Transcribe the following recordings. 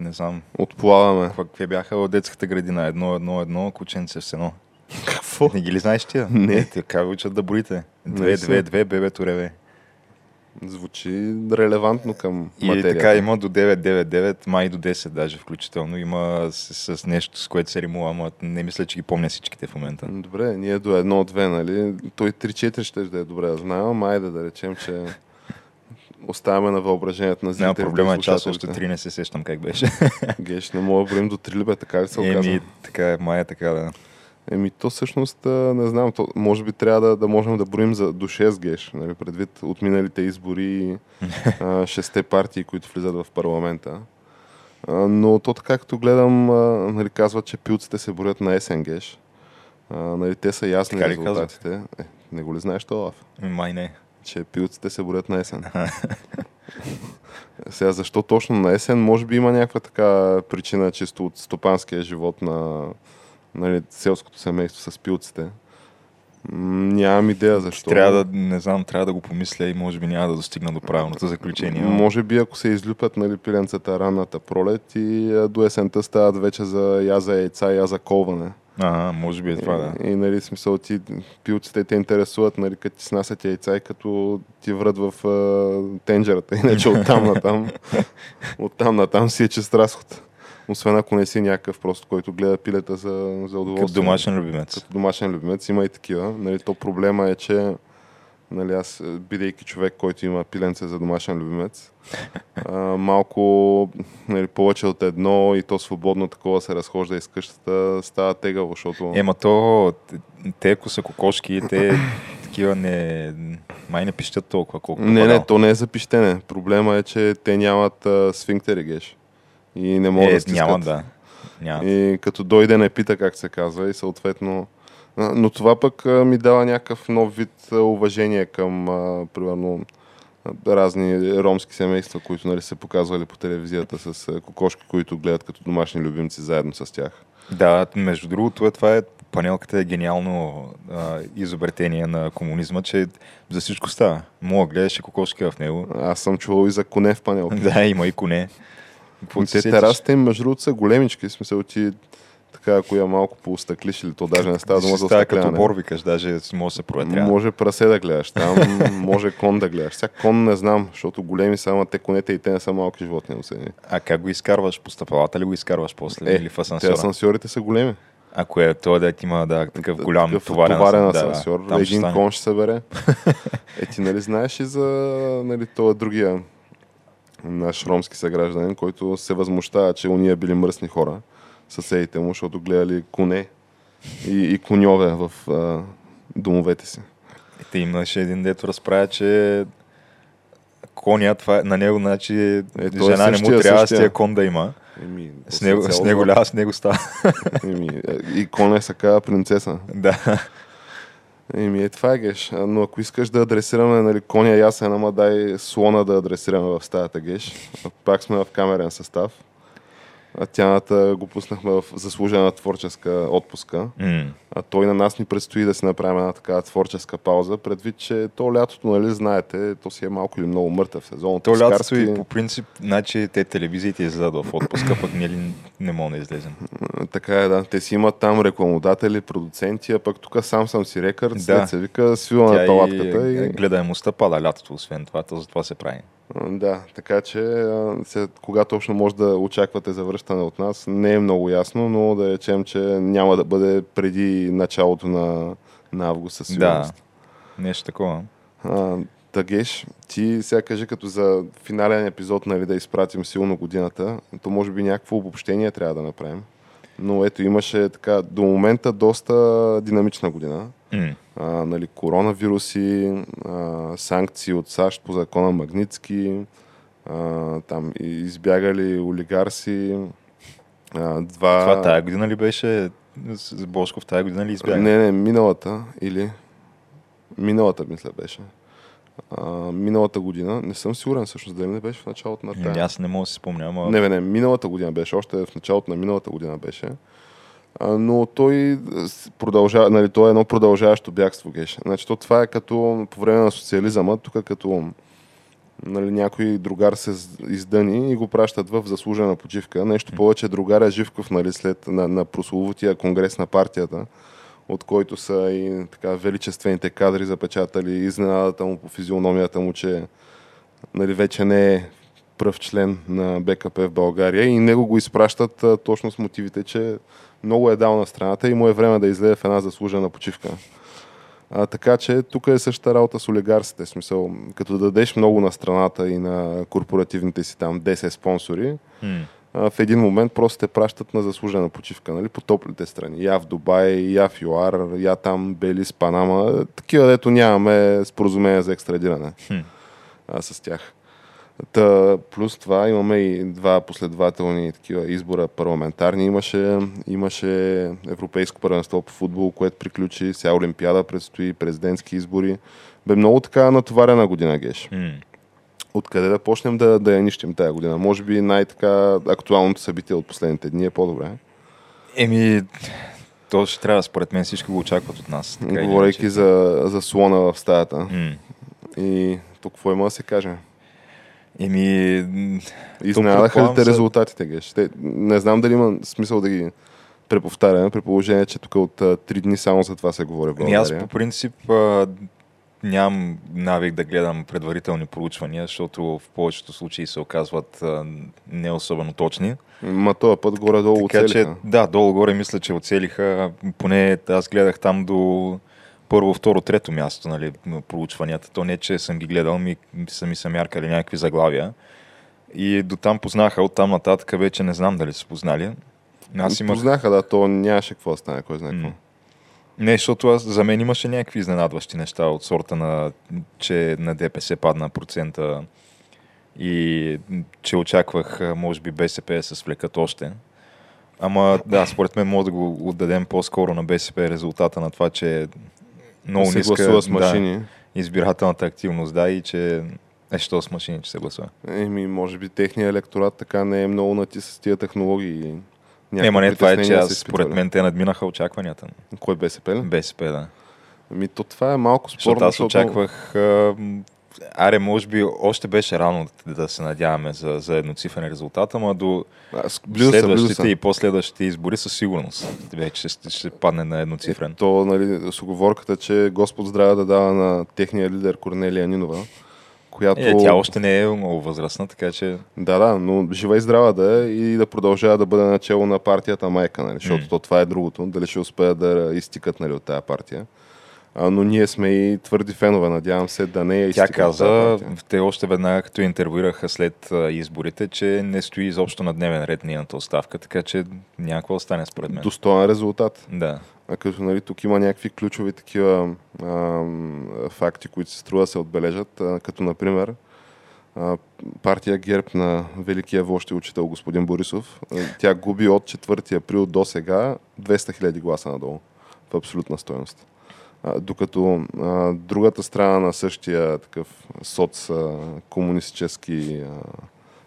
Не знам. Отплаваме. Какви бяха в детската градина? Едно, едно, едно, кученце в едно. Какво? Не ги ли знаеш тия? Не. Е, така учат да борите. Две, две, две, бебето реве. Звучи релевантно към материята. И така има до 999, май до 10 даже включително. Има с, с нещо, с което се римува, ама не мисля, че ги помня всичките в момента. Добре, ние до едно две, нали? Той 3-4 ще да е добре да знаем, да, да речем, че оставяме на въображението на зрителите. Няма проблема, че аз още три не се сещам как беше. Геш, не мога да броим до три ли бе, така ли се оказва? Еми, така е, мая така да. Еми, то всъщност, не знам, то, може би трябва да, да можем да броим за до 6 геш, нали, предвид от миналите избори и шесте партии, които влизат в парламента. А, но то така, като гледам, а, нали, казват, че пилците се борят на есен геш. А, нали, те са ясни така резултатите. Е, не го ли знаеш това? Май не че пилците се борят на есен. Сега, защо точно на есен? Може би има някаква така причина чисто от стопанския живот на нали, селското семейство с пилците. Нямам идея защо. Трябва да, не знам, трябва да го помисля и може би няма да достигна до правилното заключение. Може би ако се излюпят нали, пиленцата ранната пролет и до есента стават вече за я за яйца, я за колване. Ага, може би е това, да. И, и нали, смисъл, ти пилците те интересуват, нали, като ти снасят яйца и като ти врат в а, тенджерата. Иначе оттам натам, оттам натам си е чист разход. Освен ако не си някакъв просто, който гледа пилета за, за удоволствие. Като домашен любимец. Като домашен любимец има и такива. Нали, то проблема е, че нали, аз, бидейки човек, който има пиленце за домашен любимец, а, малко нали, повече от едно и то свободно такова се разхожда из къщата, става тегаво, защото... Ема то, те ако са кокошки, те такива не... Май не пищат толкова, колкото Не, не, то не е за пищене. Проблема е, че те нямат а, сфинктери, геш. И не могат е, да стискат. Нямат, да. Нямат. И като дойде не пита как се казва и съответно но това пък ми дава някакъв нов вид уважение към, примерно, разни ромски семейства, които нали, се показвали по телевизията с кокошки, които гледат като домашни любимци заедно с тях. Да, между другото, това е панелката е гениално а, изобретение на комунизма, че за всичко става. Мога гледаш кокошки в него. Аз съм чувал и за коне в панелката. да, има и коне. Те терасите им, между другото, са големички. В смисъл, ти така, ако я малко поостъклиш или то даже не става дума за остъкляване. като бор, викаш, даже може да се проветрява. Може прасе да гледаш, там може кон да гледаш. Сега кон не знам, защото големи са, ама те конете и те не са малки животни. А как го изкарваш? По стъпалата ли го изкарваш после? Е, или в асансьора? Те асансьорите са големи. Ако е това да има да, такъв голям такъв товарен, товарен асансьор, да, един ще кон ще събере. е, ти нали знаеш и за нали, това другия наш ромски съгражданин, който се възмущава, че уния били мръсни хора съседите му, защото гледали коне и, и коньове в а, домовете си. Те имаше един дето разправя, че коня, това, е- на него, значи, е, жена е същия, не му трябва същия. с тия кон да има. Еми, с, него, с, него лява, с него става. Еми, и коня е сака принцеса. Да. Еми, е това е геш. Но ако искаш да адресираме нали, коня ясен, ама дай слона да адресираме в стаята геш. Пак сме в камерен състав. Тяната го пуснахме в заслужена творческа отпуска. Mm. А той на нас ни предстои да си направим една такава творческа пауза, предвид, че то лятото, нали знаете, то си е малко или много мъртъв сезон. То лятото и по принцип, значи те телевизиите излизат в отпуска, пък ние не мога да излезем. Така е, да. Те си имат там рекламодатели, продуценти, а пък тук сам съм си рекърд, да. се вика свила на палатката. И... Гледаемостта пада лятото, освен това, то за това се прави. Да, така че се, кога точно може да очаквате завръщане от нас, не е много ясно, но да речем, че няма да бъде преди началото на, на август със Да, сигурност. нещо такова. А, Тагеш, ти сега кажи като за финален епизод, нали, да изпратим силно годината, то може би някакво обобщение трябва да направим. Но ето имаше така до момента доста динамична година. М. А, нали, коронавируси, а, санкции от САЩ по закона Магницки, а, там избягали олигарси, а, два... Това тая година ли беше? С Бошков тая година ли избяга? Не, не, миналата или... Миналата, мисля, беше. А, миналата година, не съм сигурен всъщност дали не беше в началото на тая. Аз не мога да си спомня, ама... Не, бе, не, миналата година беше, още в началото на миналата година беше. Но той с- продължава, нали, то е едно продължаващо бягство, геш. Значи, то това е като по време на социализъма, тук като нали, някой другар се издъни и го пращат в заслужена почивка. Нещо повече другаря Живков, нали, след на, на прословутия конгрес на партията, от който са и така величествените кадри запечатали изненадата му по физиономията му, че нали, вече не е пръв член на БКП в България и него го изпращат а, точно с мотивите, че много е дал на страната и му е време да излезе в една заслужена почивка. А, така че тук е същата работа с олигарсите. Смисъл, като дадеш много на страната и на корпоративните си там 10 спонсори, а, в един момент просто те пращат на заслужена почивка, нали, по топлите страни. Я в Дубай, я в ЮАР, я там Белис, Панама, такива, дето нямаме споразумение за екстрадиране а, с тях. Та, плюс това имаме и два последователни такива избора парламентарни. Имаше, имаше Европейско първенство по футбол, което приключи. Сега Олимпиада предстои, президентски избори. Бе много така натоварена година, Геш. М. Откъде да почнем да, да я нищим тази година? Може би най-така актуалното събитие от последните дни е по-добре. Еми, то ще трябва, според мен всички го очакват от нас. така Говорейки за, за слона в стаята. М. И тук какво има да се каже? Еми, Изненадаха ли те резултатите, Геш? Те, не знам дали има смисъл да ги преповтаряме, при положение, че тук от три дни само за това се говори в Ами аз България. по принцип а, нямам навик да гледам предварителни проучвания, защото в повечето случаи се оказват а, не особено точни. Ма този път горе-долу Така че, оцелиха. да, долу-горе мисля, че оцелиха. Поне аз гледах там до първо, второ, трето място, нали, на проучванията. То не, че съм ги гледал, ми са ми са мяркали някакви заглавия. И до там познаха, от там нататък вече не знам дали са познали. Аз имах... Познаха, да, то нямаше какво да стане, кой знае какво. Не, защото аз, за мен имаше някакви изненадващи неща от сорта на, че на ДПС падна процента и че очаквах, може би, БСП да се свлекат още. Ама да, според мен може да го отдадем по-скоро на БСП резултата на това, че много се ниска гласува с да, машини. избирателната активност, да, и че е, що с машини, че се гласува. Еми, може би техният електорат така не е много нати с тия технологии. Не, ма не, това е, че аз, според мен те надминаха очакванията. Кой БСП ли? БСП, да. Ами то това е малко Защото спорно, аз защото... очаквах... А, аре, може би още беше рано да, се надяваме за, за едноцифрен резултат, ама до Аз, близо са, близо следващите са. и последващите избори със сигурност вече ще, ще падне на едноцифрен. То, нали, с оговорката, че Господ здраве да дава на техния лидер Корнелия Нинова, която... Е, тя още не е много възрастна, така че Да, да, но жива и здрава да е и да продължава да бъде начало на партията майка, нали, защото М. то това е другото. Дали ще успеят да изтикат нали, от тази партия. А, но ние сме и твърди фенове, надявам се да не я тя изтикат от каза, те още веднага като интервюираха след а, изборите, че не стои изобщо на дневен ред нейната оставка, така че няма какво да стане според мен. Достоен резултат. Да. А като нали, тук има някакви ключови такива ам, факти, които се струва да се отбележат, а, като например а, партия ГЕРБ на великия вожд и учител господин Борисов, а, тя губи от 4 април до сега 200 000 гласа надолу в абсолютна стоеност. Докато а, другата страна на същия такъв соц а, комунистически а,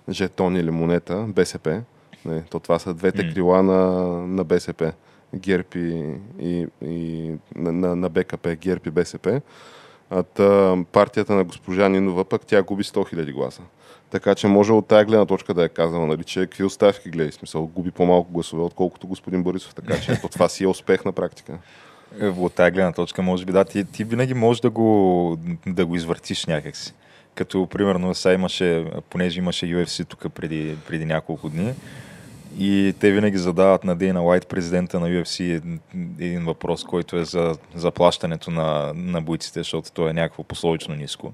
жетон или монета, БСП, не, то това са двете крила на, на БСП. ГЕРБ и, и, и на, на, на БКП, ГЕРБ и БСП. А та, партията на госпожа Нинова пък тя губи 100 000 гласа. Така че може от тази гледна точка да е казала, нали, че какви оставки гледай, смисъл, губи по-малко гласове, отколкото господин Борисов. Така че ето, това си е успех на практика. Е, От тази гледна точка, може би, да, ти, ти винаги можеш да го, да го извъртиш някакси. Като примерно сега имаше, понеже имаше UFC тук преди, преди няколко дни, и те винаги задават на Дейна Лайт, президента на UFC, един въпрос, който е за заплащането на, на бойците, защото то е някакво пословично ниско.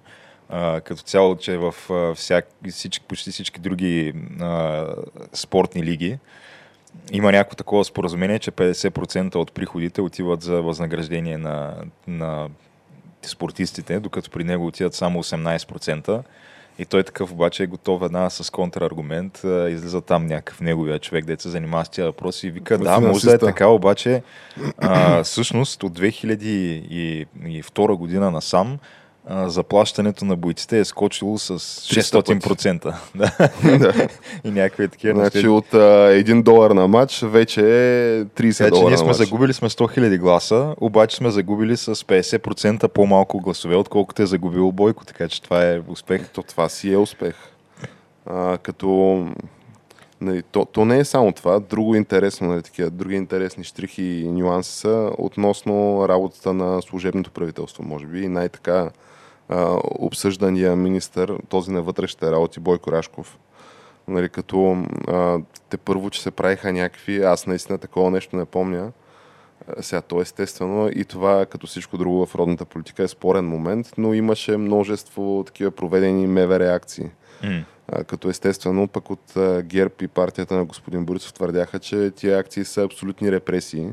А, като цяло, че в всяк, всички, почти всички други а, спортни лиги има някакво такова споразумение, че 50% от приходите отиват за възнаграждение на, на спортистите, докато при него отиват само 18%. И той такъв обаче е готов една с контраргумент. Излиза там някакъв неговия човек, да се занимава с тия въпроси и вика, да, може да е така, обаче а, всъщност от 2002 година насам заплащането на бойците е скочило с 600%. да. и някакви такива Значи от а, 1 долар на матч вече е 30 значи, долара ние сме загубили сме 100 000 гласа, обаче сме загубили с 50% по-малко гласове, отколкото е загубил Бойко, така че това е успех. То това си е успех. А, като Нали, то, то не е само това. Друго интересно, нали, такива, други интересни штрихи и нюанси са относно работата на служебното правителство, може би. И най-така обсъждания министър, този на вътрешните работи, Бойко Рашков. Нали, като а, те първо, че се правиха някакви, аз наистина такова нещо не помня. Сега то естествено и това, като всичко друго в родната политика, е спорен момент, но имаше множество такива проведени МВ реакции. Mm. А, като естествено пък от а, ГЕРБ и партията на господин Борисов твърдяха, че тия акции са абсолютни репресии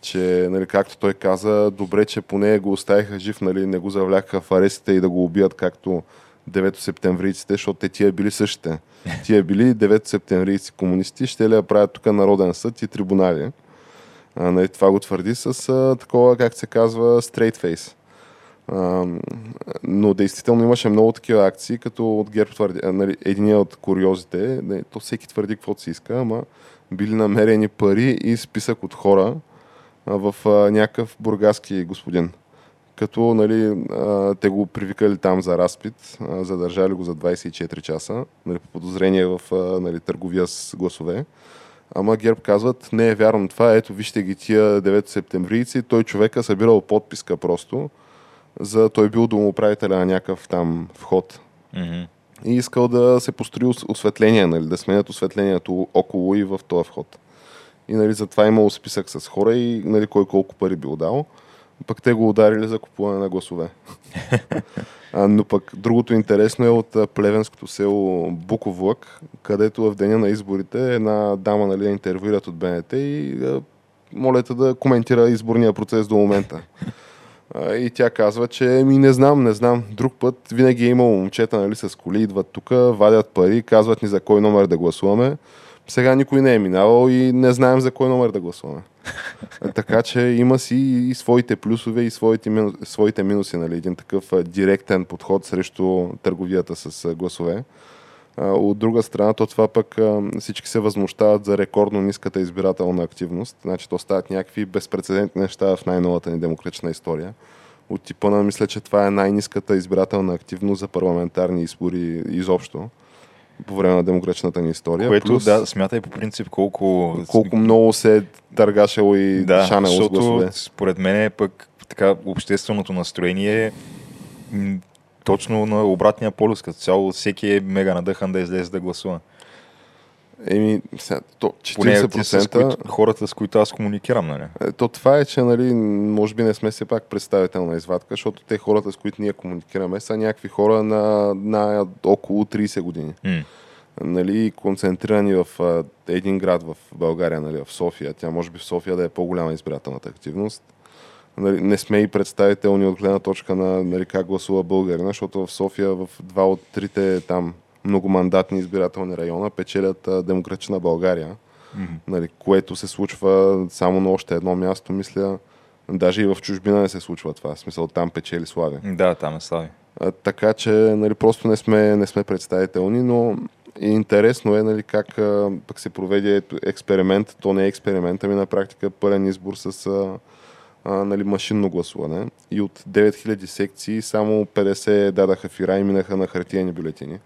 че, нали, както той каза, добре, че поне го оставиха жив, нали, не го завляха в арестите и да го убият, както 9 септемврийците, защото те тия били същите. Тия били 9 септемврийци комунисти, ще ли да правят тук Народен съд и трибунали. А, нали, това го твърди с а, такова, как се казва. А, но действително имаше много такива акции, като от ГЕРБ твърди, а, нали, единия от куриозите, нали, то всеки твърди каквото си иска, ама били намерени пари и списък от хора, в някакъв бургаски господин. Като нали, те го привикали там за разпит, задържали го за 24 часа, нали, по подозрение в нали, търговия с гласове. Ама ГЕРБ казват, не е вярно това, ето вижте ги тия 9 септемврийци, той човека събирал подписка просто, за той бил домоуправителя на някакъв там вход. Mm-hmm. И искал да се построи осветление, нали, да сменят осветлението около и в този вход. И нали, затова имало списък с хора и нали, кой колко пари бил дал. Пък те го ударили за купуване на гласове. а, но пък другото интересно е от плевенското село Буковлък, където в деня на изборите една дама нали, интервюират от БНТ и а, молете да коментира изборния процес до момента. И тя казва, че ми не знам, не знам. Друг път винаги е имало момчета нали, с коли, идват тук, вадят пари, казват ни за кой номер да гласуваме. Сега никой не е минавал и не знаем за кой номер да гласуваме. така че има си и своите плюсове и своите, мину, своите минуси. Нали? Един такъв директен подход срещу търговията с гласове. От друга страна, то това пък всички се възмущават за рекордно ниската избирателна активност. Значи то стават някакви безпредседентни неща в най-новата ни демократична история. От типа на мисля, че това е най-ниската избирателна активност за парламентарни избори изобщо по време на демократичната ни история. Което, Плюс, да, смятай по принцип колко... Колко много се търгашало и да, шанело с гласове. според мен е пък така общественото настроение точно на обратния полюс. Като цяло всеки е мега надъхан да излезе да гласува. Еми, сега, то 40%... Поне с които, хората, с които аз комуникирам, нали? Е, то това е, че, нали, може би не сме все пак представителна извадка, защото те хората, с които ние комуникираме, са някакви хора на, на около 30 години. Mm. Нали, концентрирани в а, един град в България, нали, в София. Тя може би в София да е по-голяма избирателната активност. Нали, не сме и представителни от гледна точка на нали, как гласува българина, защото в София в два от трите там многомандатни избирателни района печелят а, Демократична България, mm-hmm. нали, което се случва само на още едно място, мисля. Даже и в чужбина не се случва това. В смисъл там печели Слави. Да, там е Слави. А, така че нали, просто не сме, не сме представителни, но интересно е нали, как а, пък се проведе експеримент. То не е експеримент, ами на практика пълен избор с а, а, нали, машинно гласуване. И от 9000 секции само 50 дадаха фира и минаха на хартиени бюлетини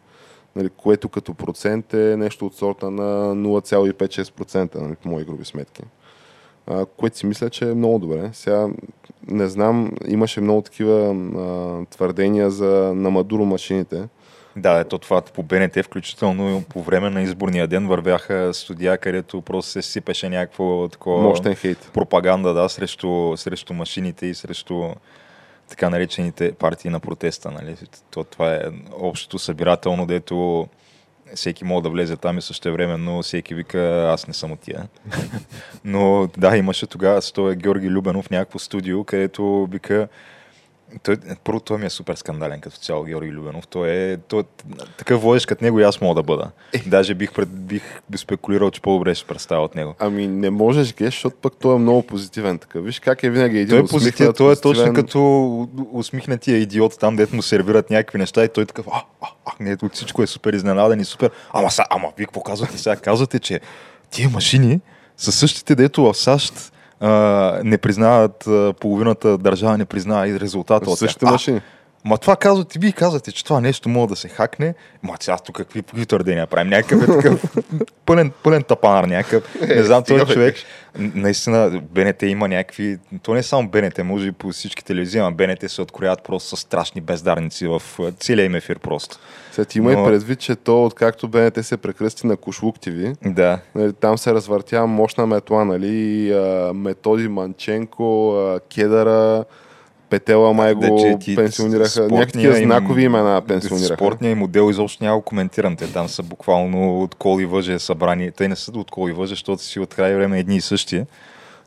нали, което като процент е нещо от сорта на 0,5-6%, нали, по мои груби сметки. а, което си мисля, че е много добре. Сега не знам, имаше много такива а, твърдения за на Мадуро машините. Да, ето това по БНТ, включително по време на изборния ден вървяха студия, където просто се сипеше някакво такова Мощен хейт. пропаганда да, срещу, срещу машините и срещу така наречените партии на протеста. Нали? То, това е общото събирателно, дето всеки може да влезе там и също време, но всеки вика, аз не съм от тия. но да, имаше тогава, той е Георги Любенов в някакво студио, където вика, той, първо, той ми е супер скандален като цяло, Георги Любенов. Той е, той е такъв водещ като него и аз мога да бъда. Е. Даже бих, пред, бих спекулирал, че по-добре ще представя от него. Ами не можеш, геш, защото пък той е много позитивен такъв. Виж как е винаги един Той е позитивен, той е точно като усмихнатия идиот там, дето му сервират някакви неща и той е такъв, а, а, а, не, от всичко е супер изненаден и супер. Ама, са, ама, вие какво казвате сега? Казвате, че тия машини са същите, дето в САЩ а, не признават, а, половината държава не признава и резултата от Същите машини. Ма това казвате, вие казвате, че това нещо може да се хакне. Ма сега тук какви, твърдения правим? Някакъв е такъв пълен, пълен тапанар някакъв. Не знам, този човек. Наистина, БНТ има някакви... То не е само БНТ, може и по всички телевизии, ама БНТ се открояват просто с страшни бездарници в целия им ефир просто. Ти има Но... и предвид, че то, откакто БНТ се прекръсти на Кушлук ТВ, да. нали, там се развъртя мощна метла, нали, Методи Манченко, а, Кедъра, Петела май го ти, пенсионираха. Някакви знакови имена пенсионираха. Спортният модел изобщо няма го коментирам. Те там са буквално от кол и въже събрани. Те не са от кол и въже, защото си от край време едни и същи.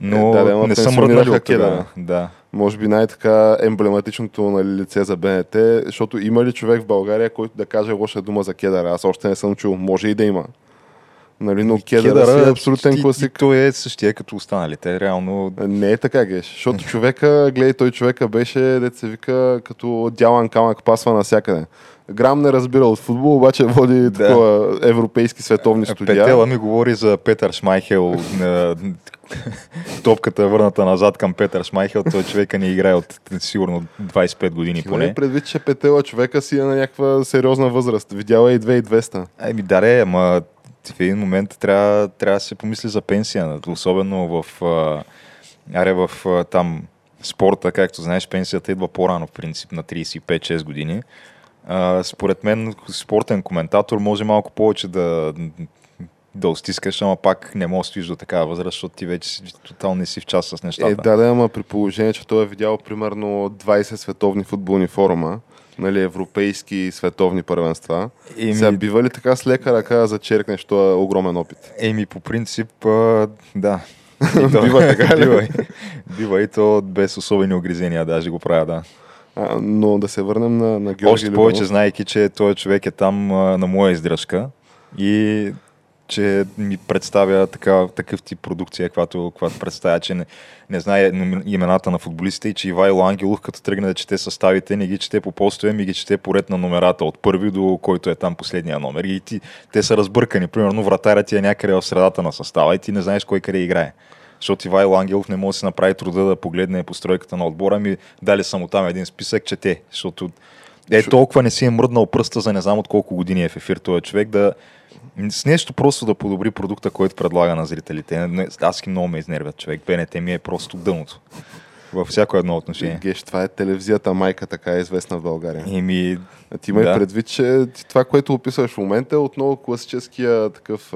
Но е, да, да, не съм мръднали от да. да. Може би най-така емблематичното нали, лице за БНТ, защото има ли човек в България, който да каже лоша дума за Кедъра? Аз още не съм чул. Може и да има. Нали, но Кедъра, е абсолютен класик. Той е същия като останалите, реално. Не е така, геш. Защото човека, гледай, той човека беше, деца се вика, като дялан камък пасва навсякъде. Грам не разбира от футбол, обаче води да. такова европейски световни студия. Петела ми говори за Петър Шмайхел, топката върната назад към Петър Шмайхел, той човека не играе от сигурно 25 години поне. Не предвид, че Петела човека си е на някаква сериозна възраст. Видяла е и 2200. Ами даре, ама в един момент трябва, трябва да се помисли за пенсия, особено в, аре, в там спорта, както знаеш, пенсията идва по-рано, в принцип, на 35-6 години. А, според мен, спортен коментатор може малко повече да, да остискаш, ама пак не можеш да стоиш до такава възраст, защото ти вече тотално не си в част с нещата. Е, да, да, ама при положение, че той е видял примерно 20 световни футболни форума, нали, европейски и световни първенства. Еми... Сега бива ли така с лека ръка да зачеркнеш този огромен опит? Еми, по принцип, а, да. то, бива така ли? бива, и, бива и то без особени огризения, даже го правя, да. А, но да се върнем на, на Георги Още повече, знайки, че този човек е там а, на моя издръжка и че ми представя така, такъв тип продукция, която, която представя, че не, не знае имената на футболистите и че Ивайло Ангелов, като тръгне да чете съставите, не ги чете по постове, ми ги чете по ред на номерата от първи до който е там последния номер. И ти, те са разбъркани. Примерно вратарят ти е някъде в средата на състава и ти не знаеш кой къде играе. Защото Ивайло Ангелов не може да си направи труда да погледне постройката на отбора, ми дали само там един списък, чете. Защото е, толкова не си е мръднал пръста за не знам от колко години е в ефир този човек да, с нещо просто да подобри продукта, който предлага на зрителите. Аз ги много ме изнервят човек. БНТ ми е просто дъното. Във всяко едно отношение. Геш, това е телевизията майка, така е известна в България. Еми, ти имай да. предвид, че това, което описваш в момента е отново класическия такъв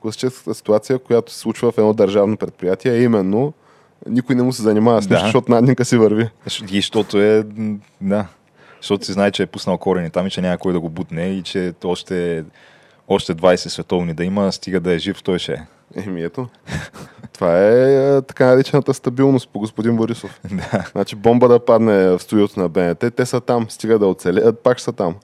класическата ситуация, която се случва в едно държавно предприятие, а именно никой не му се занимава с нещо, да. защото надника си върви. И защото е, да, защото си знае, че е пуснал корени там и че няма кой да го бутне и че още още 20 световни да има, стига да е жив, той ще е. Еми ето. Това е, е така наречената стабилност по господин Борисов. да. Значи бомба да падне в студиото на БНТ, те са там, стига да оцелеят, пак са там.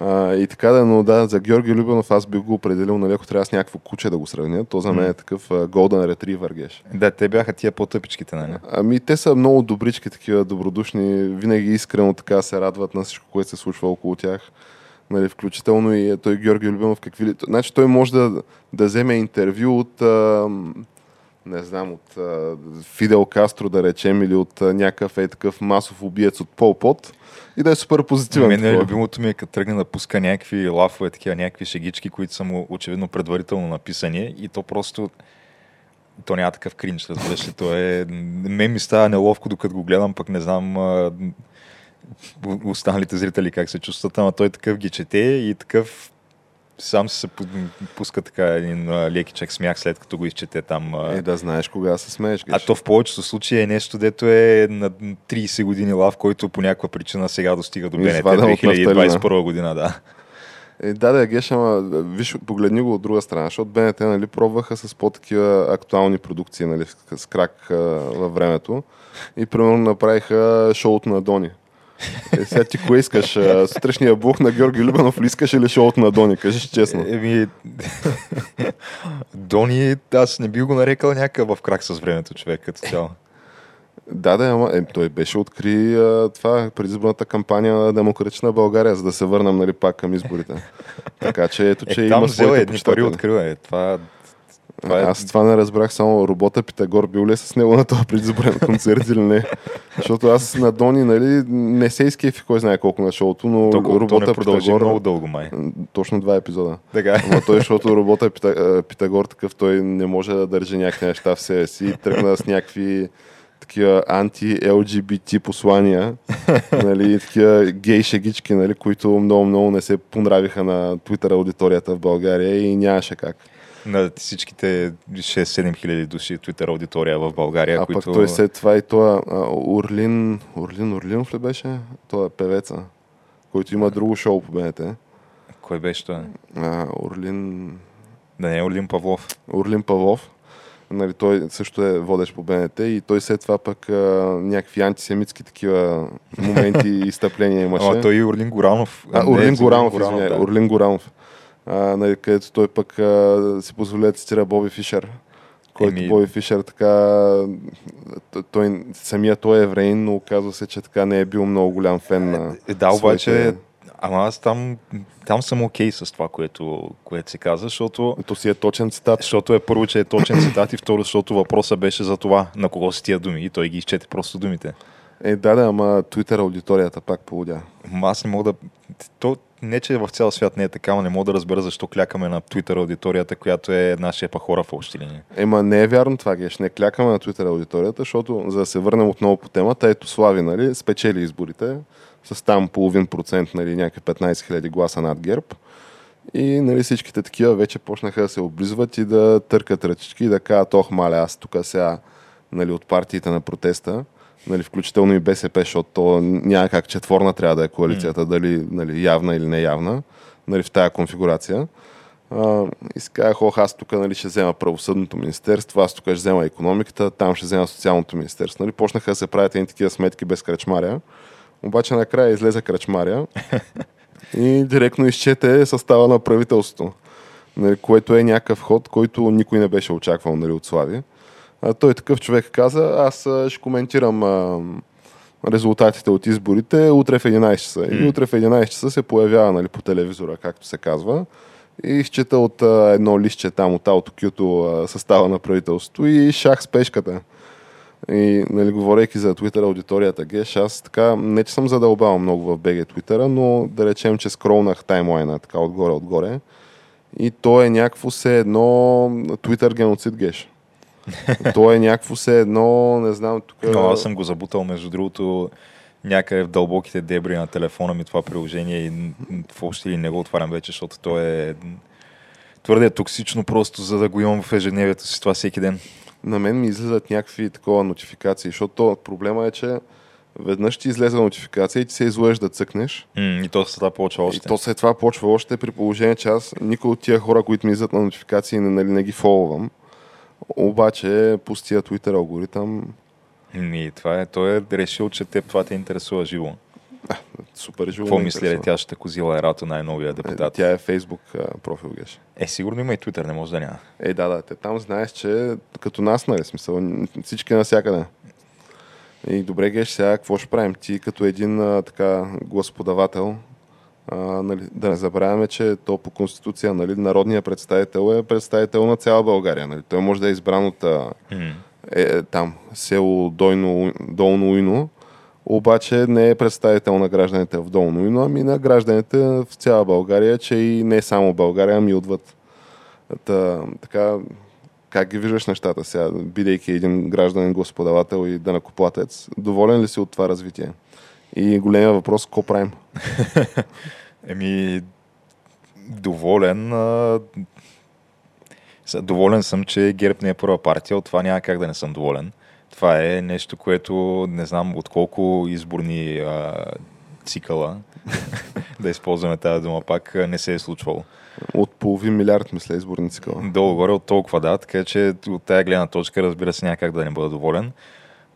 А, и така да, но да, за Георги Любенов аз бих го определил, нали, ако трябва с някакво куче да го сравня, то за мен е такъв uh, Golden Retriever геш. Да, те бяха тия по-тъпичките, нали? Ами те са много добрички, такива добродушни, винаги искрено така се радват на всичко, което се случва около тях. Нали, включително и той Георги Любимов какви ли... Значи той може да, да вземе интервю от а, не знам, от а, Фидел Кастро, да речем, или от а, някакъв е такъв масов убиец от Пол Пот и да е супер позитивен. Мен е любимото ми е като тръгне да пуска някакви лафове, такива някакви шегички, които са му очевидно предварително написани и то просто то няма такъв кринч, разбираш ли. То е... Мен ми става неловко, докато го гледам, пък не знам а, останалите зрители как се чувстват, ама той такъв ги чете и такъв сам се пуска така един лекичък смях след като го изчете там. Е, да знаеш кога се смееш. А то в повечето случаи е нещо, дето е на 30 години лав, който по някаква причина сега достига до БНТ 2021 година, да. Е, да, да, Геш, ама виж, погледни го от друга страна, защото БНТ нали, пробваха с по-такива актуални продукции нали, с крак а, във времето и примерно направиха шоуто на Дони. Е, сега ти кое искаш? Сутрешния бух на Георги Любенов ли искаш или шоуто на Дони? Кажи честно. Еми, Дони, аз не би го нарекал някакъв в крак с времето човек като цяло. Да, да, ама е, той беше откри а, това предизборната кампания на Демократична България, за да се върнем нали, пак към изборите. така че ето, че е, има своите едни пари открива. Е. Това, това е... Аз това не разбрах само робота Питагор бил ли с него на този предизборен концерт или не. Защото аз на Дони, нали, не се изкефи кой знае колко на шоуто, но Толкова, робота то Питагор... много дълго май. Точно два епизода. Така. Ама той, защото робота Питагор такъв, той не може да държи някакви неща в себе си. Тръгна с някакви такива анти-LGBT послания, нали, такива гей шегички, нали, които много-много не се понравиха на Twitter аудиторията в България и нямаше как. На всичките 6-7 хиляди души Twitter аудитория в България, а които... пък той след това и това Урлин, Урлин Урлинов ли беше? Той е певеца, който има друго шоу по БНТ. Кой беше той? А, Урлин... Да не е Урлин Павлов. Урлин Павлов нали, той също е водещ по БНТ и той след това пък а, някакви антисемитски такива моменти и изтъпления имаше. А, той и Орлин Горанов. А, Орлин Горанов, Горанов, да. Орлин Горанов. А, нали, където той пък а, си позволя да цитира Боби Фишер който Еми... Боби Фишер така той, самия той е евреин, но оказва се, че така не е бил много голям фен на е, Да, обаче Ама аз там, там съм окей okay с това, което, което се каза, защото... То си е точен цитат. Защото е първо, че е точен цитат и второ, защото въпросът беше за това, на кого си тия думи и той ги изчете просто думите. Е, да, да, ама Twitter аудиторията пак полудя. Аз не мога да... То, не, че в цял свят не е така, но не мога да разбера защо клякаме на Twitter аудиторията, която е нашия па хора в общи линии. Ема не е вярно това, Геш. Не клякаме на Twitter аудиторията, защото за да се върнем отново по темата, ето Слави, нали, спечели изборите с там половин процент, нали, някакви 15 000 гласа над ГЕРБ. И нали, всичките такива вече почнаха да се облизват и да търкат ръчички и да кажат, ох, маля, аз тук сега нали, от партиите на протеста, нали, включително и БСП, защото то няма как четворна трябва да е коалицията, mm. дали нали, явна или неявна, нали, в тая конфигурация. Uh, и си казах, ох, аз тук нали, ще взема правосъдното министерство, аз тук ще взема економиката, там ще взема социалното министерство. Нали, почнаха да се правят едни такива сметки без кръчмаря. Обаче накрая излезе Крачмаря и директно изчете състава на правителството, нали, което е някакъв ход, който никой не беше очаквал нали, от Слави. А, той такъв човек каза, аз ще коментирам а, резултатите от изборите утре в 11 часа. Mm. И утре в 11 часа се появява нали, по телевизора, както се казва, и изчета от а, едно листче там от AutoQ състава на правителството и шах с пешката. И, нали, говорейки за Twitter аудиторията Геш, аз така, не че съм задълбал много в BG Twitter, но да речем, че скролнах таймлайна така отгоре-отгоре. И то е някакво се едно Twitter геноцид Геш. то е някакво се едно, не знам, тук... Но аз съм го забутал, между другото, някъде в дълбоките дебри на телефона ми това приложение и в общи ли не го отварям вече, защото то е твърде токсично просто, за да го имам в ежедневието си това всеки ден на мен ми излизат някакви такова нотификации, защото проблема е, че веднъж ти излезе нотификация и ти се излъжеш да цъкнеш. Mm, и то след това почва още. И то след това почва още при положение, че аз никой от тия хора, които ми излизат на нотификации, не, нали, не ги фолвам. Обаче пустия Twitter алгоритъм... Ми, това е, той е решил, че теб това те интересува живо. А, супер живо. Какво мисли ли тя ще козила Ерато, най-новия депутат? Е, тя е Фейсбук профил геш. Е, сигурно има и Twitter, не може да няма. Е, да, да. Те там знаеш, че като нас, нали, смисъл, всички навсякъде. И добре, геш, сега какво ще правим? Ти като един а, така гласподавател, а, нали, да не забравяме, че то по конституция, нали, народният представител е представител на цяла България. Нали. Той може да е избран от а, е, там, село Дойно, Долно Уйно, обаче не е представител на гражданите в Долно Ино, ами на гражданите в цяла България, че и не само България, ами отвъд. Та, така, как ги виждаш нещата сега, бидейки един гражданин господавател и данакоплатец? Доволен ли си от това развитие? И големия въпрос, какво правим? Еми, доволен. А... Доволен съм, че ГЕРБ не е първа партия, от това няма как да не съм доволен. Това е нещо, което не знам от колко изборни а, цикъла, да използваме тази дума пак, не се е случвало. От половин милиард, мисля, изборни цикъла. Долу-горе от толкова, да, така че от тази гледна точка, разбира се, няма как да не бъда доволен.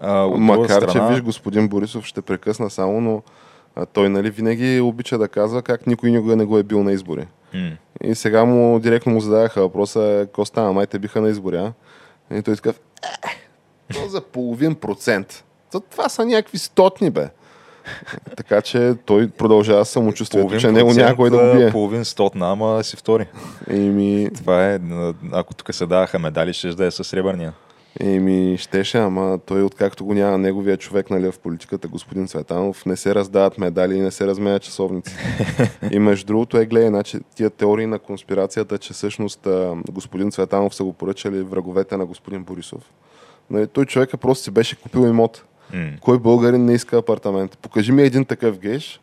А, Макар, страна... че виж, господин Борисов ще прекъсна само, но а, той нали винаги обича да казва как никой никога не го е бил на избори. Mm. И сега му директно му зададаха въпроса, какво стана, май те биха на избори, а? И той така, то за половин процент. То, това са някакви стотни, бе. Така че той продължава самочувствието, че него някой да го бие. Половин стотна, ама си втори. Еми... Това е, ако тук се даваха медали, ще да е със сребърния. Еми, щеше, ама той откакто го няма неговия човек нали, в политиката, господин Цветанов, не се раздават медали и не се разменят часовници. и между другото е гледай, значи, тия теории на конспирацията, че всъщност господин Цветанов са го поръчали враговете на господин Борисов. Нали, той човека просто си беше купил имот. Mm. Кой българин не иска апартамент? Покажи ми един такъв геш.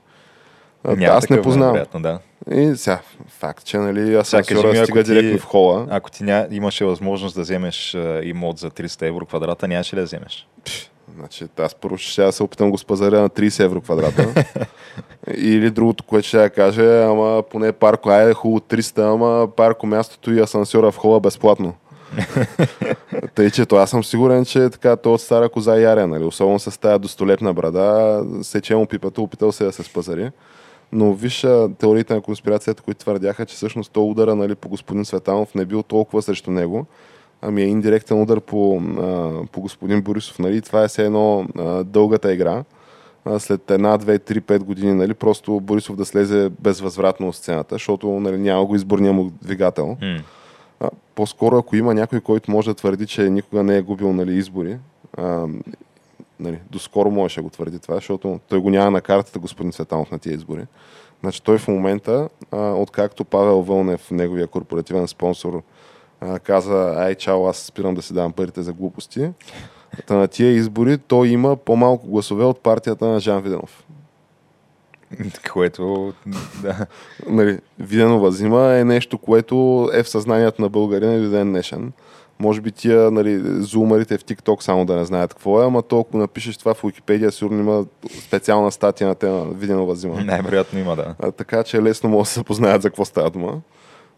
Няма аз не познавам. Да. И сега, факт, че нали, асансьора стига ти, директно в хола. Ако ти ня, имаше възможност да вземеш uh, имот за 300 евро квадрата, нямаше ли да вземеш? Пш, значи, аз първо ще да се опитам го спазаря на 30 евро квадрата. Или другото, което ще я каже, ама поне парко, ай, хубаво 300, ама парко мястото и асансьора в хола безплатно. Тъй, че аз съм сигурен, че така, то от стара коза яря, нали? особено с тази достолепна брада, сече му пипата, опитал се да се спазари. Но виж теориите на конспирацията, които твърдяха, че всъщност то удара нали, по господин Светанов не бил толкова срещу него, ами е индиректен удар по, по господин Борисов. Нали? Това е все едно дългата игра. След една, две, три, пет години, нали, просто Борисов да слезе безвъзвратно от сцената, защото нали, няма го изборния му двигател. Mm. А, по-скоро, ако има някой, който може да твърди, че никога не е губил нали, избори, а, нали, доскоро можеше да го твърди това, защото той го няма на картата господин Светанов на тия избори. Значи той в момента, а, откакто Павел Вълнев, неговия корпоративен спонсор, а, каза, ай чао, аз спирам да си давам парите за глупости, на тия избори той има по-малко гласове от партията на Жан Виденов. Което, да. Нали, Виденова зима е нещо, което е в съзнанието на българина и ден днешен. Може би тия нали, зумарите в TikTok само да не знаят какво е, ама толкова напишеш това в Wikipedia, сигурно има специална статия на тема Виденова зима. Най-вероятно има, да. А, така че лесно могат да се познаят за какво става дума.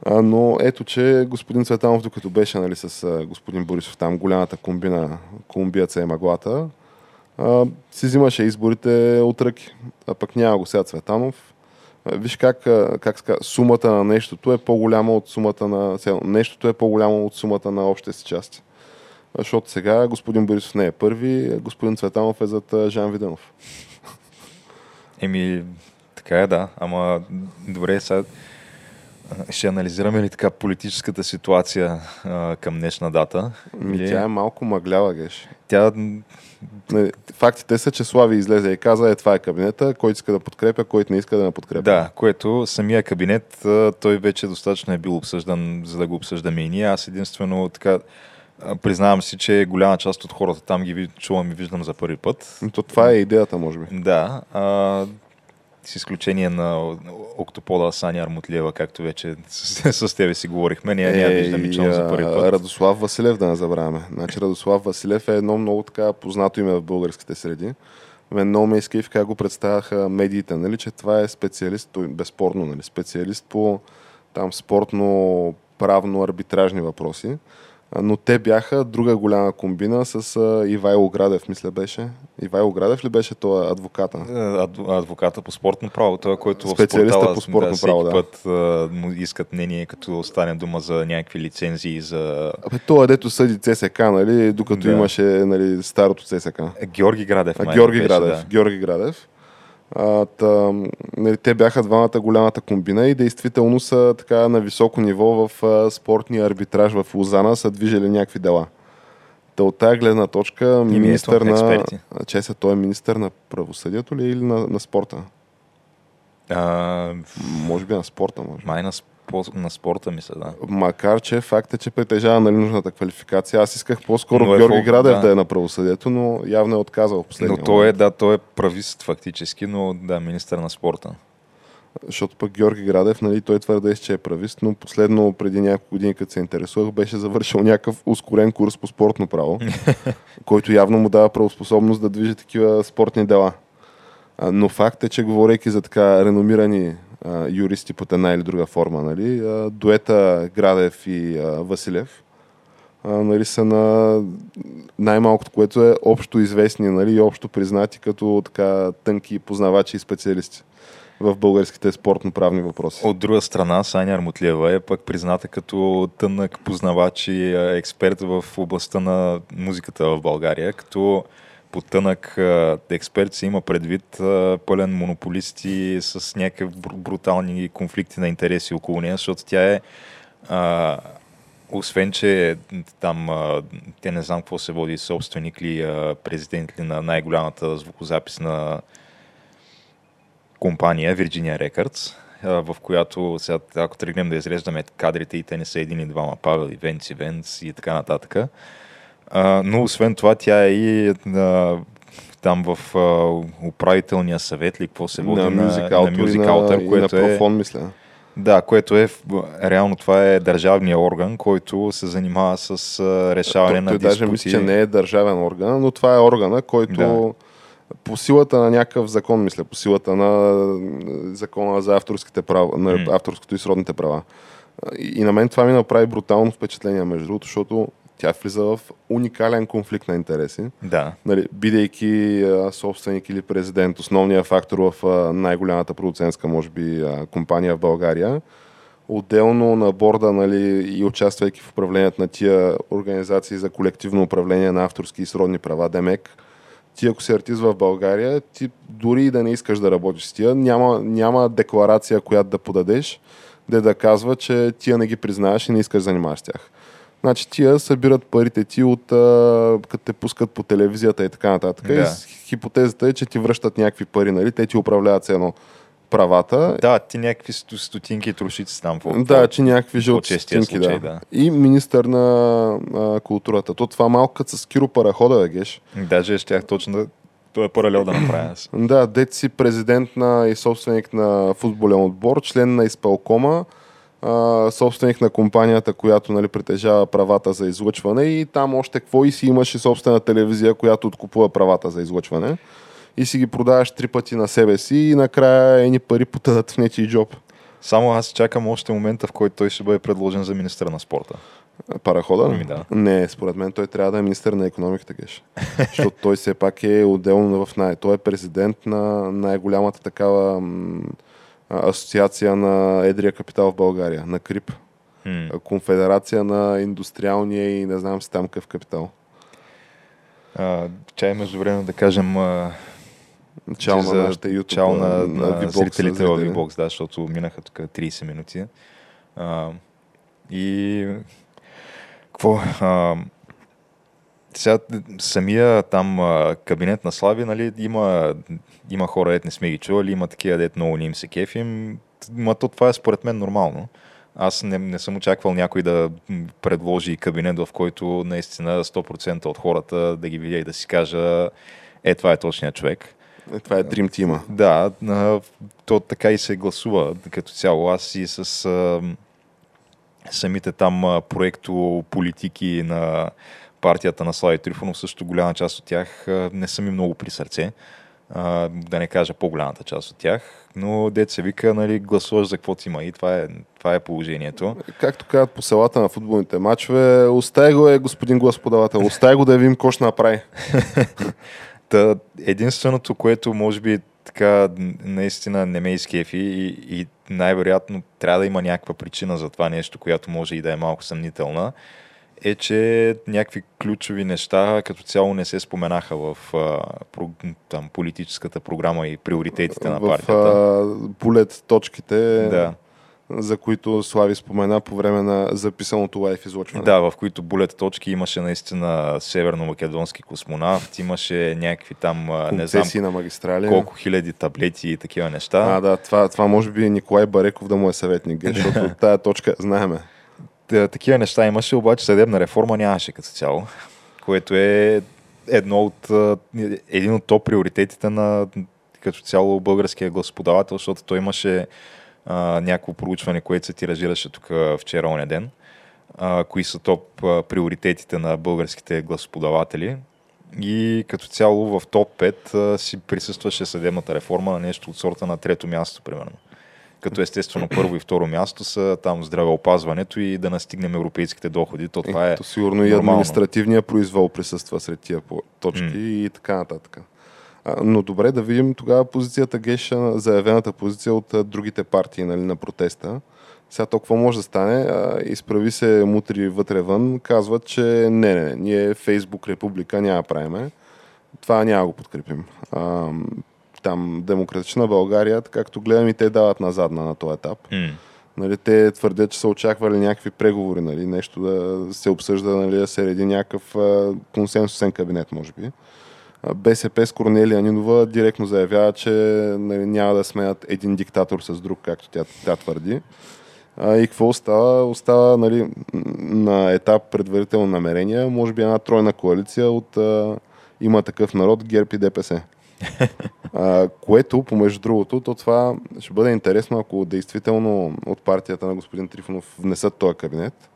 А, но ето, че господин Цветанов, докато беше нали, с а, господин Борисов там, голямата комбина, Колумбияца и Маглата, а, си взимаше изборите от ръки. А пък няма го сега Цветанов. Виж как, как ска, сумата на нещото е по-голяма от сумата на... Нещото е по-голямо от сумата на общите си части. Защото сега господин Борисов не е първи, господин Цветанов е зад Жан Виденов. Еми, така е, да. Ама, добре, сега ще анализираме ли така политическата ситуация а, към днешна дата? Ми, или... Тя е малко мъглява, геш. Тя... Фактите са, че Слави излезе и каза, е това е кабинета, който иска да подкрепя, който не иска да не подкрепя. Да, което самия кабинет, той вече достатъчно е бил обсъждан, за да го обсъждаме и ние. Аз единствено така Признавам си, че голяма част от хората там ги чувам и виждам за първи път. То това е идеята, може би. Да. А, с изключение на октопода Саня Армутлиева, както вече с, с тебе си говорихме. Ние няма виждам и за първи път. Радослав Василев, да не забравяме. Значи Радослав Василев е едно много така познато име в българските среди. Мен много ме иска и как го представяха медиите, нали, че това е специалист, той безспорно, нали, специалист по там спортно правно арбитражни въпроси но те бяха друга голяма комбина с Ивайло Градев, мисля беше. Ивайло Градев ли беше това адвоката? Е, адвоката по спортно право, той, който Специалиста в спортала, по спортно да, право, да. път а, му искат мнение, като стане дума за някакви лицензии за... Абе, това дето съди ЦСК, нали, докато да. имаше нали, старото ЦСК. Георги Градев. А, Георги беше, Градев. Да. Георги Градев. А, та, нали, те бяха двамата голямата комбина и действително са така на високо ниво в а, спортния арбитраж в Лозана са движили някакви дела. Та от тази гледна точка министър на... Че се, той е министър на правосъдието ли или на, на спорта? А... Може би на спорта, може. Май на по, на спорта, мисля, да. Макар, че факт е, че притежава нали, нужната квалификация. Аз исках по-скоро Но е Георги в- Градев да. да. е на правосъдието, но явно е отказал в последния Но той е, да, той е правист фактически, но да, министър на спорта. Защото пък Георги Градев, нали, той твърдеше, че е правист, но последно, преди няколко години, като се интересувах, беше завършил някакъв ускорен курс по спортно право, който явно му дава правоспособност да движи такива спортни дела. Но факт е, че говорейки за така реномирани юристи под една или друга форма, нали, дуета Градев и Василев, нали, са на най-малкото, което е общо известни нали, и общо признати като така тънки познавачи и специалисти в българските спортно-правни въпроси. От друга страна, Саня Армутлиева е пък призната като тънък познавач и експерт в областта на музиката в България, като по тънък а, експерт се има предвид пълен монополист и с някакви бру- брутални конфликти на интереси около нея, защото тя е а, освен, че там а, те не знам какво се води, собственик ли, президент ли на най-голямата звукозаписна компания Virginia Records, в която сега, ако тръгнем да изреждаме кадрите и те не са един и двама, Павел и Венц и Венц и така нататък. А, но освен това тя е и а, там в а, управителния съвет ли, какво се води на Music на Music на, което е... Профон, мисля. Да, което е, реално това е държавния орган, който се занимава с решаване на той диспути. даже мисля, че не е държавен орган, но това е органа, който Да. по силата на някакъв закон, мисля, по силата на е, закона за авторските права, на авторското и сродните права. И, и на мен това ми направи брутално впечатление, между другото, защото тя влиза в уникален конфликт на интереси. Да, Нали, бидейки а, собственик или президент, основният фактор в а, най-голямата продуцентска, може би, а, компания в България, отделно на борда нали, и участвайки в управлението на тия организации за колективно управление на авторски и сродни права, ДЕМЕК, ти ако си артист в България, ти дори и да не искаш да работиш с тия, няма, няма декларация, която да подадеш, де да казва, че тия не ги признаваш и не искаш да занимаваш с тях. Значи тия събират парите ти от а, като те пускат по телевизията и така нататък. Да. И хипотезата е, че ти връщат някакви пари, нали? Те ти управляват все едно правата. да, ти някакви сто- стотинки и трошици там. по- Да, че някакви жълти стотинки, случай, да. да. И министър на а, културата. То това малко като с Киро Парахода, геш. Даже щях точно да... Това е паралел да направя. Да, дет си президент на и собственик на футболен отбор, член на изпълкома, а, собственик на компанията, която нали, притежава правата за излъчване и там още какво и си имаше собствена телевизия, която откупува правата за излъчване и си ги продаваш три пъти на себе си и накрая едни пари потъдат в нечи джоб. Само аз чакам още момента, в който той ще бъде предложен за министър на спорта. Парахода? Ами да. Не, според мен той трябва да е министър на економиката, геш. Защото той все пак е отделно в най... Той е президент на най-голямата такава асоциация на едрия капитал в България, на КРИП. М. Конфедерация на индустриалния и не знам си там какъв капитал. А, чай междувременно да кажем а, Чао на нашите YouTube, чао на, на, на VBOX зрителите в. VBOX, да, защото минаха тук 30 минути. А, и какво? А, сега самия там кабинет на Слави, нали, има, има хора, дет не сме ги чували, има такива, дет много не им се кефим. Ма то това е според мен нормално. Аз не, не съм очаквал някой да предложи кабинет, в който наистина 100% от хората да ги видя и да си кажа е, това е точният човек. Е, това е Dream Team. Да, то така и се гласува като цяло. Аз и с самите там проекто политики на партията на Слави Трифонов, също голяма част от тях не са ми много при сърце. А, да не кажа по-голямата част от тях, но дет се вика, нали, гласуваш за каквото има и това е, това е положението. Както казват по селата на футболните матчове, остай го е господин господавател, остай го да видим какво ще направи. Та, единственото, което може би така наистина не ме изкефи и, и най-вероятно трябва да има някаква причина за това нещо, която може и да е малко съмнителна, е, че някакви ключови неща като цяло не се споменаха в там, политическата програма и приоритетите на в партията. а, булет точките Да. за които Слави спомена по време на записаното лайф излъчване. Да, в които булет точки имаше наистина северно-македонски космонавт, имаше някакви там, а, не знам Концесии на магистрали. колко хиляди таблети и такива неща. А, да, това, това може би Николай Бареков да му е съветник, защото тая точка знаеме. Та- такива неща имаше, обаче съдебна реформа нямаше като цяло, което е едно от, един от топ приоритетите на като цяло българския гласоподавател, защото той имаше а, някакво проучване, което се тиражираше тук вчера оня ден, а, кои са топ приоритетите на българските гласоподаватели. И като цяло в топ 5 а, си присъстваше съдебната реформа на нещо от сорта на трето място, примерно. Като естествено първо и второ място са там здравеопазването и да настигнем европейските доходи. То това е То сигурно и нормално. административния произвол присъства сред тия точки М. и така нататък. Но добре да видим тогава позицията Геша, заявената позиция от другите партии нали, на протеста. Сега то какво може да стане? Изправи се мутри вътре вън, казват, че не, не, не, ние Фейсбук Република няма правиме. Това няма го подкрепим. Там Демократична България, както гледам и те дават назад на, този етап. М. Нали, те твърдят, че са очаквали някакви преговори, нали, нещо да се обсъжда, нали, да се реди някакъв а, консенсусен кабинет, може би. БСП с Корнелия Нинова директно заявява, че нали, няма да сменят един диктатор с друг, както тя, тя твърди. А, и какво остава? Остава нали, на етап предварително намерения, може би една тройна коалиция от а, има такъв народ, ГЕРБ и ДПС. А, което, помежду другото, то това ще бъде интересно, ако действително от партията на господин Трифонов внесат този кабинет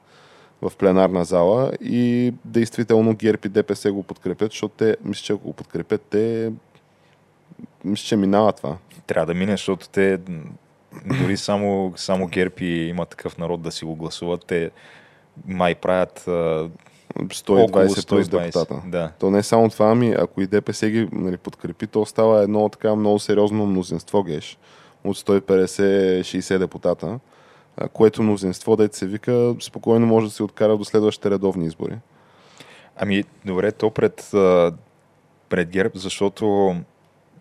в пленарна зала и действително ГЕРБ и ДПС го подкрепят, защото те, мисля, че ако го подкрепят, те мисля, че минава това. Трябва да мине, защото те дори само, само ГЕРБ и има такъв народ да си го гласуват, те май правят 120 плюс 120, депутата. Да. То не е само това, ами ако и ДПС ги нали, подкрепи, то става едно така много сериозно мнозинство, геш, от 150-60 депутата, което мнозинство, дете се вика, спокойно може да се откара до следващите редовни избори. Ами, добре, то пред, пред ГЕРБ, защото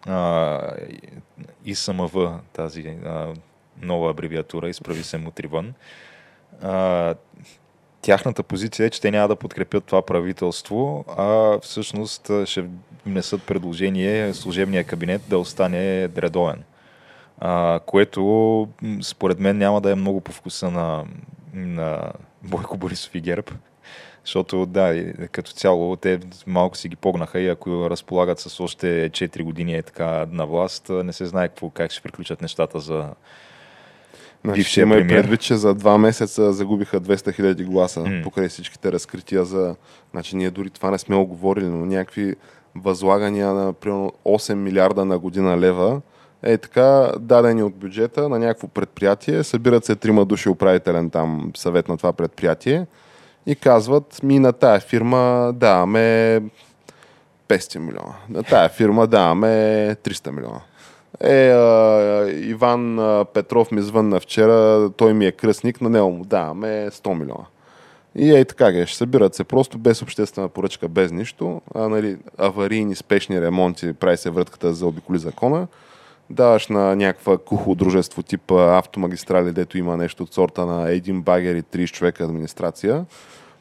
а, ИСМВ, тази а, нова абревиатура, изправи се мутри вън, а, тяхната позиция е, че те няма да подкрепят това правителство, а всъщност ще внесат предложение служебния кабинет да остане редовен. А, което според мен няма да е много по вкуса на, на Бойко Борисов и ГЕРБ. Защото да, като цяло те малко си ги погнаха и ако разполагат с още 4 години е така на власт, не се знае какво, как ще приключат нещата за... Значи, Бившия има и премиер. предвид, че за два месеца загубиха 200 хиляди гласа М. покрай всичките разкрития за... Значи ние дори това не сме оговорили, но някакви възлагания на примерно 8 милиарда на година лева е така дадени от бюджета на някакво предприятие, събират се трима души управителен там съвет на това предприятие и казват ми на тая фирма даваме 500 милиона. На тая фирма даваме 300 милиона. Е, а, Иван а, Петров ми звънна вчера, той ми е кръстник, на него му даваме 100 милиона. И ей така, ге, ще събират се просто без обществена поръчка, без нищо. А, нали, аварийни, спешни ремонти, прави се вратката за обиколи закона. Даваш на някаква кухо дружество типа автомагистрали, дето има нещо от сорта на един багер и 30 човека администрация.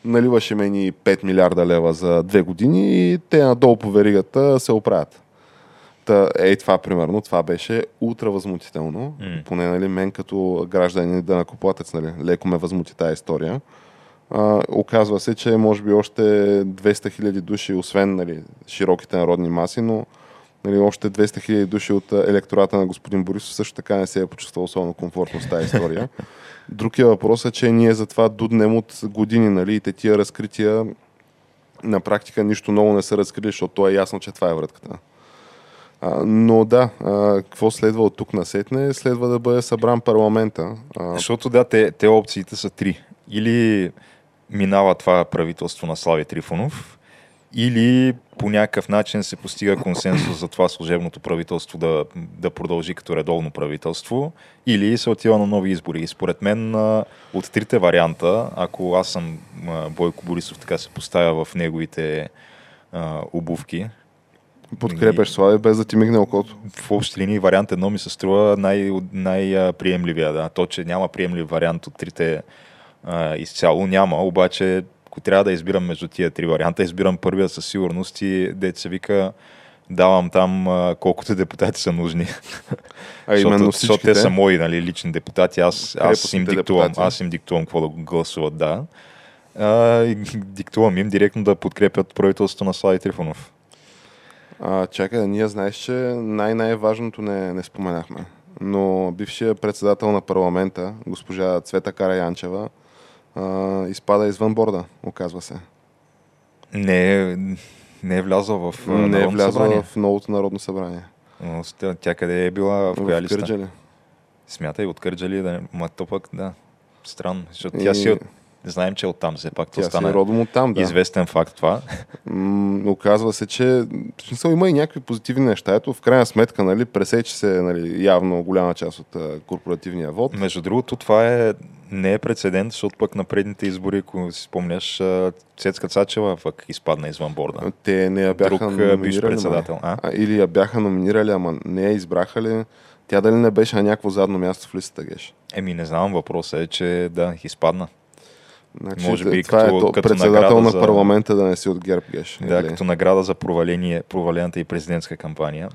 Наливаш им ни 5 милиарда лева за две години и те надолу по веригата се оправят. Та, ей това, примерно, това беше ултра възмутително. М. Поне, нали, мен като гражданин да накоплатец, нали, леко ме възмути тази история. А, оказва се, че може би още 200 хиляди души, освен нали, широките народни маси, но нали, още 200 хиляди души от електората на господин Борисов също така не се е почувствал особено комфортно с тази история. Другия въпрос е, че ние затова дуднем от години, нали, и те тия разкрития на практика нищо ново не са разкрили, защото то е ясно, че това е вратката. Но да, а, какво следва от тук насетне? Следва да бъде събран парламента. А, Защото да, те, те опциите са три. Или минава това правителство на Слави Трифонов, или по някакъв начин се постига консенсус за това служебното правителство да, да продължи като редовно правителство, или се отива на нови избори. И според мен от трите варианта, ако аз съм Бойко Борисов, така се поставя в неговите а, обувки, Подкрепяш Слави без да ти мигне окото. В общи линии вариант едно ми се струва най- най-приемливия. Да. То, че няма приемлив вариант от трите а, изцяло, няма. Обаче, ако трябва да избирам между тия три варианта, избирам първия със сигурност и дете се вика давам там а, колкото депутати са нужни. А именно защото, защото те са мои нали, лични депутати. Аз, аз, им диктувам, депутати. аз им диктувам какво да гласуват, да. А, диктувам им директно да подкрепят правителството на Слави Трифонов. А, чакай, ние знаеш, че най-най-важното не, не споменахме. Но бившия председател на парламента, госпожа Цвета Караянчева, а, изпада извън борда, оказва се. Не е, не е влязъл в не е влязла събрание. в новото народно събрание. Но тя- къде е била, в коя в листа? Кърджали. Смятай, от Кърджали, да. Ма то пък, да. Странно, защото И- тя си от... Знаем, че е оттам, все пак. То Тя си стана е родом от там, да. известен факт това. М, оказва се, че в смисъл, има и някакви позитивни неща. Ето, в крайна сметка, нали, пресече се нали, явно голяма част от а, корпоративния вод. Между другото, това е, не е прецедент, защото пък на предните избори, ако си спомняш, Цецка Цачева пък изпадна извън борда. Те не я бяха Друг май. председател. А? А, или я бяха номинирали, ама не я избраха ли? Тя дали не беше на някакво задно място в листата, Геш? Еми, не знам, въпросът е, че да, изпадна. Значи, Може би това като- е то, като председател на за- парламента да не си от ГЕРБ, Геш. Да, Или? като награда за проваление, провалената и президентска кампания.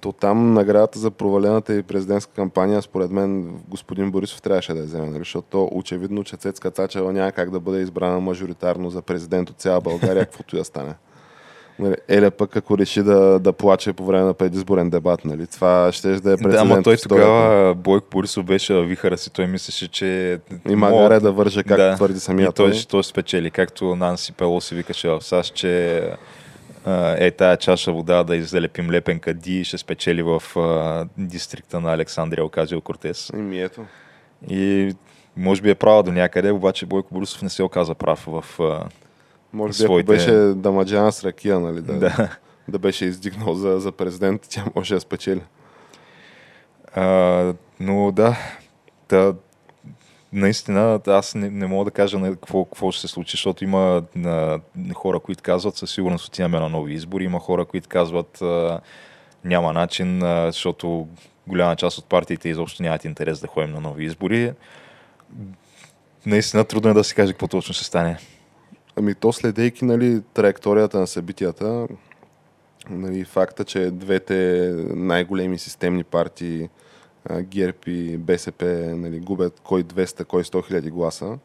То там наградата за провалената и президентска кампания, според мен, господин Борисов трябваше да я вземе, нали? защото то очевидно, че Цецка Цачева няма как да бъде избрана мажоритарно за президент от цяла България, каквото я стане. Нали, Еля пък, ако реши да, да плаче по време на предизборен дебат, нали? това ще да е прецедент. Да, ама той тогава, Бойко Борисов беше вихара си, той мислеше, че... И мога- магаре да върже, как Да. твърди самия и той, той. ще той спечели, както Нанси Пелоси викаше в САЩ, че е тая чаша вода да излепим лепен кади и ще спечели в а, дистрикта на Александрия Оказио Кортес. И ми ето. И може би е права до някъде, обаче Бойко Борисов не се оказа прав в... А, Може би Своите- ако беше дамаджана с ракия, нали, да, да. да. беше издигнал за, за президент, тя може да спечели. А, но да, да, наистина аз не, не мога да кажа на какво, какво ще се случи, защото има на, хора, които казват със сигурност отиваме на нови избори, има хора, които казват а, няма начин, а, защото голяма част от партиите изобщо нямат интерес да ходим на нови избори. Наистина трудно е да се каже какво точно ще стане. Ами то следейки нали, траекторията на събитията, нали, факта, че двете най-големи системни партии, ГЕРБ и БСП, нали, губят кой 200, кой 100 хиляди гласа,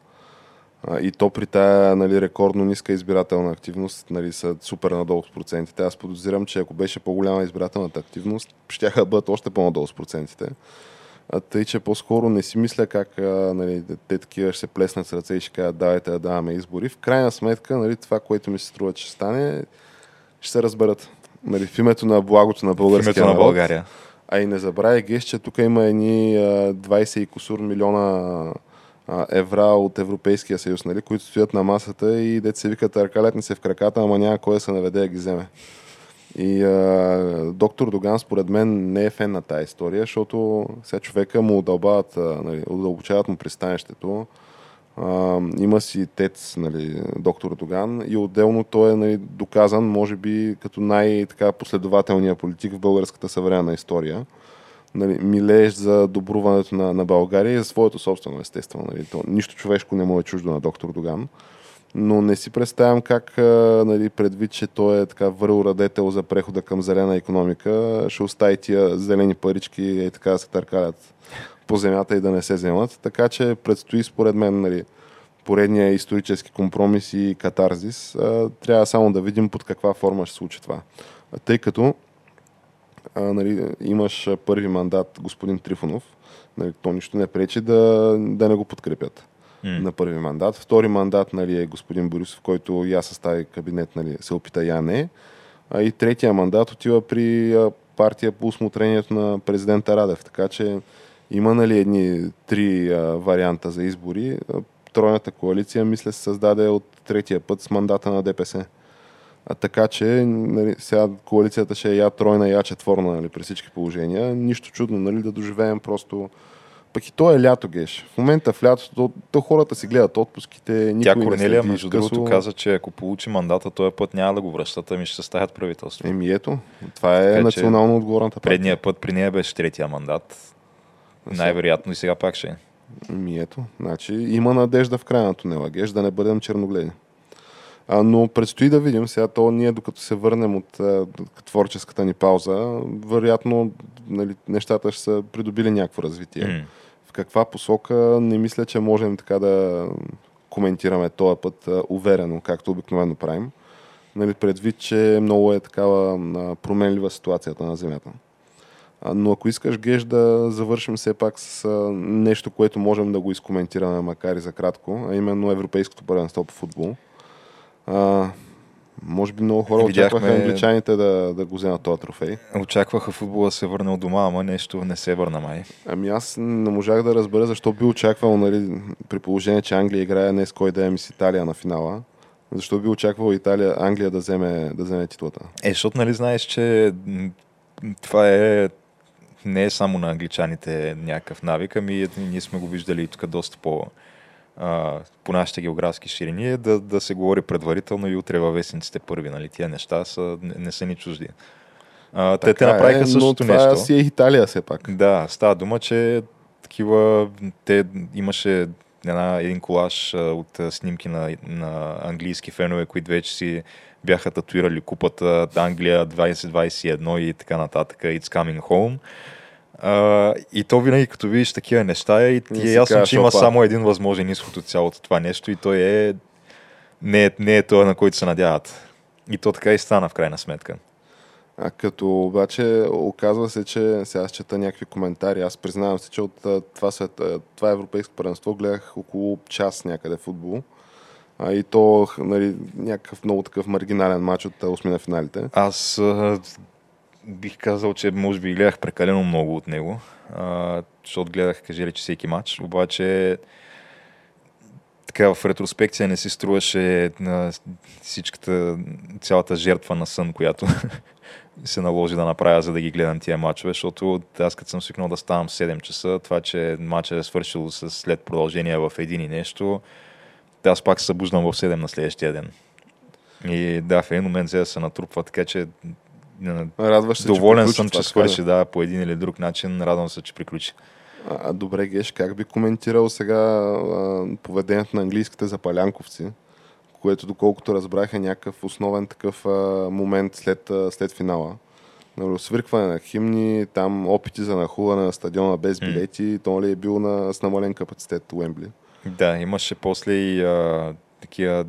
и то при тая нали, рекордно ниска избирателна активност нали, са супер надолу с процентите. Аз подозирам, че ако беше по-голяма избирателната активност, ще да бъдат още по-надолу с процентите. А тъй, че по-скоро не си мисля как а, нали, те такива ще се плеснат с ръце и ще кажат давайте да даваме избори. В крайна сметка, нали, това, което ми се струва, че стане, ще се разберат. Нали, в името на благото на В българския името на. България. А и не забравяй, Геш, че тук има едни а, 20 и кусур милиона евра от Европейския съюз, нали, които стоят на масата и дете се викат аркалетни се в краката, ама няма кой да се наведе да ги вземе. И а, доктор Доган, според мен, не е фен на тази история, защото сега човека му удълбават, нали, удълбочават му пристанището. А, има си тец, нали, доктор Доган, и отделно той е нали, доказан, може би, като най-последователния политик в българската съвременна история. Нали, милееш за добруването на, на България и за своето собствено, естествено. Нали, то, нищо човешко не му е чуждо на доктор Доган. Но не си представям как, нали, предвид, че той е така върл радетел за прехода към зелена економика, ще остави тия зелени парички и така да се търкалят по земята и да не се вземат. Така че предстои според мен нали, поредния исторически компромис и катарзис. Трябва само да видим под каква форма ще се случи това. Тъй като нали, имаш първи мандат господин Трифонов, нали, то нищо не пречи да, да не го подкрепят М. на първи мандат. Втори мандат нали, е господин Борисов, който я състави кабинет, нали, се опита я не. А и третия мандат отива при партия по усмотрението на президента Радев. Така че има нали, едни три а, варианта за избори. Тройната коалиция, мисля, се създаде от третия път с мандата на ДПС. А така че нали, сега коалицията ще е я тройна, я четворна нали, при всички положения. Нищо чудно нали, да доживеем просто Пък и то е лято, геш. В момента в лятото, то, хората си гледат отпуските, никой Тя не Корнелия, следи между другото, каза, че ако получи мандата, този път няма да го връщат, ами ще съставят правителство. Еми ето, това е Така национално отговорната партия. Предния път при нея беше третия мандат. Най-вероятно и сега пак ще е. Еми ето, значи има надежда в края на тунела, геш, да не бъдем черногледи. А, но предстои да видим сега, то ние докато се върнем от а, творческата ни пауза, вероятно нали, нещата ще са придобили някакво развитие. М. В каква посока не мисля, че можем така да коментираме този път уверено, както обикновено правим. Нали, предвид, че много е такава променлива ситуацията на Земята. Но ако искаш, Геш, да завършим все пак с нещо, което можем да го изкоментираме, макар и за кратко, а именно Европейското първенство по футбол. Може би много хора Видяхме- очакваха англичаните да, да го вземат този трофей. Очакваха футбола да се върне от дома, ама нещо не се върна май. Ами аз не можах да разбера защо би очаквал, нали, при положение, че Англия играе днес кой да е с Италия на финала. Защо би очаквал Италия, Англия да вземе, да вземе титлата? Е, защото нали знаеш, че това е не е само на англичаните някакъв навик, ами е- ние сме го виждали и тук доста по, а, по нашите географски ширини, е да, да се говори предварително и утре във вестниците първи, нали? Тия неща са, не, не са ни чужди. А, те, те направиха е, същото но това нещо. си е Италия все пак. Да, става дума, че такива, те имаше една, един колаж а, от а, снимки на, на английски фенове, които вече си бяха татуирали купата Англия 2021 и така нататък, It's coming home. А, и то винаги като видиш такива неща и ти е ясно, че има опа. само един възможен изход от цялото това нещо и той е не, е не е това, на който се надяват. И то така и стана в крайна сметка. А като обаче оказва се, че сега аз чета някакви коментари. Аз признавам се, че от това, свет, това европейско първенство гледах около час някъде футбол. А, и то нали, някакъв много такъв маргинален матч от а, осми на финалите. Аз бих казал, че може би гледах прекалено много от него, а, защото гледах, кажи речи, всеки матч, обаче така в ретроспекция не си струваше на всичката, цялата жертва на сън, която се наложи да направя, за да ги гледам тия матчове, защото аз като съм свикнал да ставам в 7 часа, това, че матчът е свършил с след продължение в един и нещо, аз пак се събуждам в 7 на следващия ден. И да, в един момент взе да се натрупва, така че Радваш се, доволен че съм, че свърши, да, по един или друг начин. Радвам се, че приключи. А, добре, Геш, как би коментирал сега а, поведението на английските запалянковци, което доколкото разбрах е някакъв основен такъв а, момент след, а, след финала. Нали, свиркване на химни, там опити за нахуване на стадиона без билети, то ли е бил на, с намален капацитет Уембли. Да, имаше после и а, такива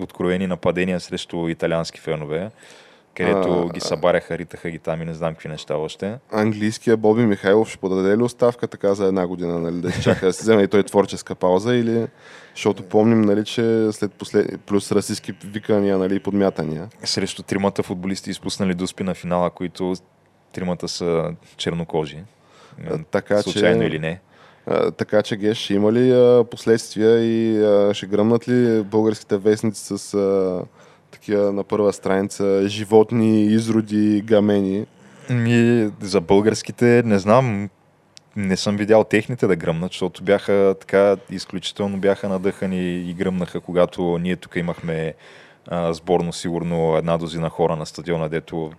откровени нападения срещу италиански фенове, където А, ги събаряха, ритаха ги там и не знам какви неща още. Английския Боби Михайлов ще подаде ли оставка така за една година, нали, да чака да си вземе и той творческа пауза или... Защото помним, нали, че след послед... плюс расистски викания, нали, подмятания. Срещу тримата футболисти изпуснали дуспи на финала, които тримата са чернокожи. А, така Случайно че- или не. А, така че, Геш, ще има ли а, последствия и а, ще гръмнат ли българските вестници с а, такива на първа страница животни, изроди, гамени? Ми, за българските не знам, не съм видял техните да гръмнат, защото бяха така, изключително бяха надъхани и гръмнаха, когато ние тук имахме а, сборно, сигурно една дозина хора на стадиона, дето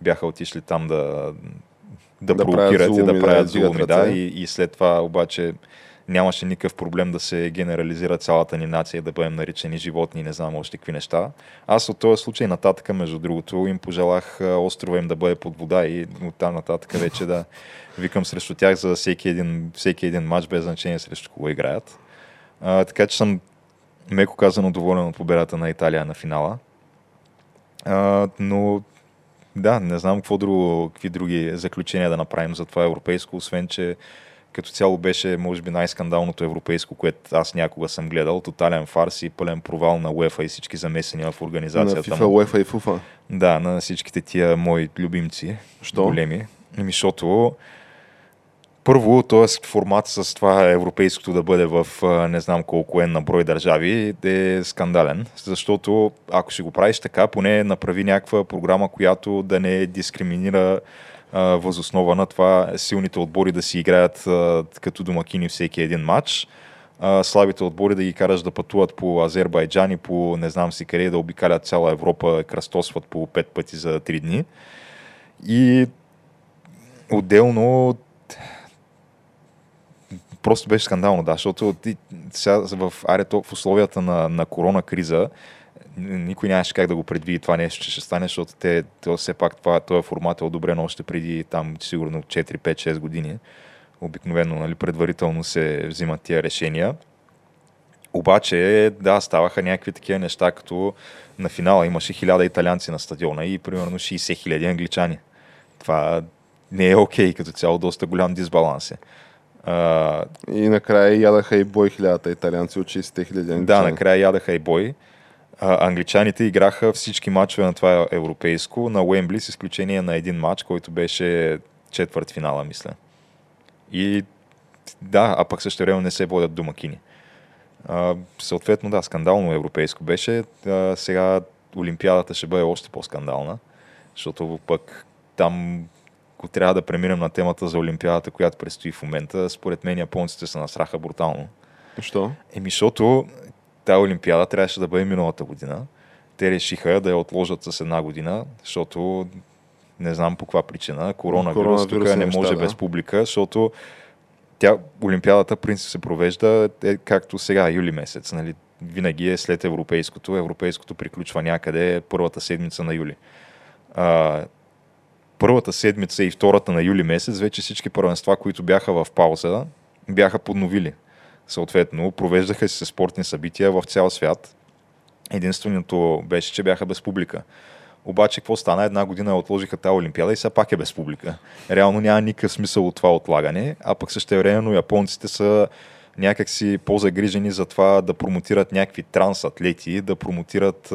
бяха отишли там да, да, Да провокират и да правят зулуми. Да, и, и след това обаче нямаше никакъв проблем да се генерализира цялата ни нация да бъдем наричани животни и не знам още какви неща. Аз от този случай нататък, между другото, им пожелах острова им да бъде под вода и оттам нататък вече да викам срещу тях за всеки един, всеки един матч, без значение срещу кого играят. А, така че съм меко казано доволен от победата на Италия на финала. А, но да, не знам какво друго, какви други заключения да направим за това европейско, освен че като цяло беше, може би, най-скандалното европейско, което аз някога съм гледал. Тотален фарс и пълен провал на УЕФА и всички замесени в На организацията. FIFA, му. UEFA и FUFA. Да, на всичките тия мои любимци. Що? Големи. Еми, защото първо, т.е. формат с това европейското да бъде в не знам колко е на брой държави е скандален, защото ако ще го правиш така, поне направи някаква програма, която да не дискриминира възоснова на това силните отбори да си играят като домакини всеки един матч, слабите отбори да ги караш да пътуват по Азербайджан и по не знам си къде, да обикалят цяла Европа, кръстосват по пет пъти за три дни. И отделно просто беше скандално, да, защото сега в арето в условията на, на корона криза никой нямаше как да го предвиди това нещо, че ще стане, защото те, те все пак това, този формат е одобрен още преди там сигурно 4, 5, 6 години. Обикновено нали, предварително се взимат тия решения. Обаче, да, ставаха някакви такива неща, като на финала имаше хиляда италианци на стадиона и примерно 60 хиляди англичани. Това не е окей, okay, като цяло доста голям дисбаланс е. А... И накрая ядаха и бой хилядата италианци от 60 хиляди англичани. Да, накрая ядаха и бой. А, англичаните играха всички матчове на това европейско на Уембли, с изключение на един матч, който беше четвърт финала, мисля. И да, а пък също време не се водят домакини. А, съответно, да, скандално европейско беше. А, сега Олимпиадата ще бъде още по-скандална, защото пък там ако трябва да преминем на темата за Олимпиадата, която предстои в момента, според мен японците се насраха брутално. Що? Еми, защото тази Олимпиада трябваше да бъде миналата година. Те решиха да я отложат с една година, защото не знам по каква причина. Коронавирус, тук не може да. без публика, защото тя, Олимпиадата принцип се провежда е, както сега, юли месец. Нали? Винаги е след европейското. Европейското приключва някъде първата седмица на юли. А, първата седмица и втората на юли месец вече всички първенства, които бяха в пауза, бяха подновили. Съответно, провеждаха се спортни събития в цял свят. Единственото беше, че бяха без публика. Обаче, какво стана? Една година отложиха тази Олимпиада и сега пак е без публика. Реално няма никакъв смисъл от това отлагане, а пък също времено японците са някакси по-загрижени за това да промотират някакви трансатлети, да промотират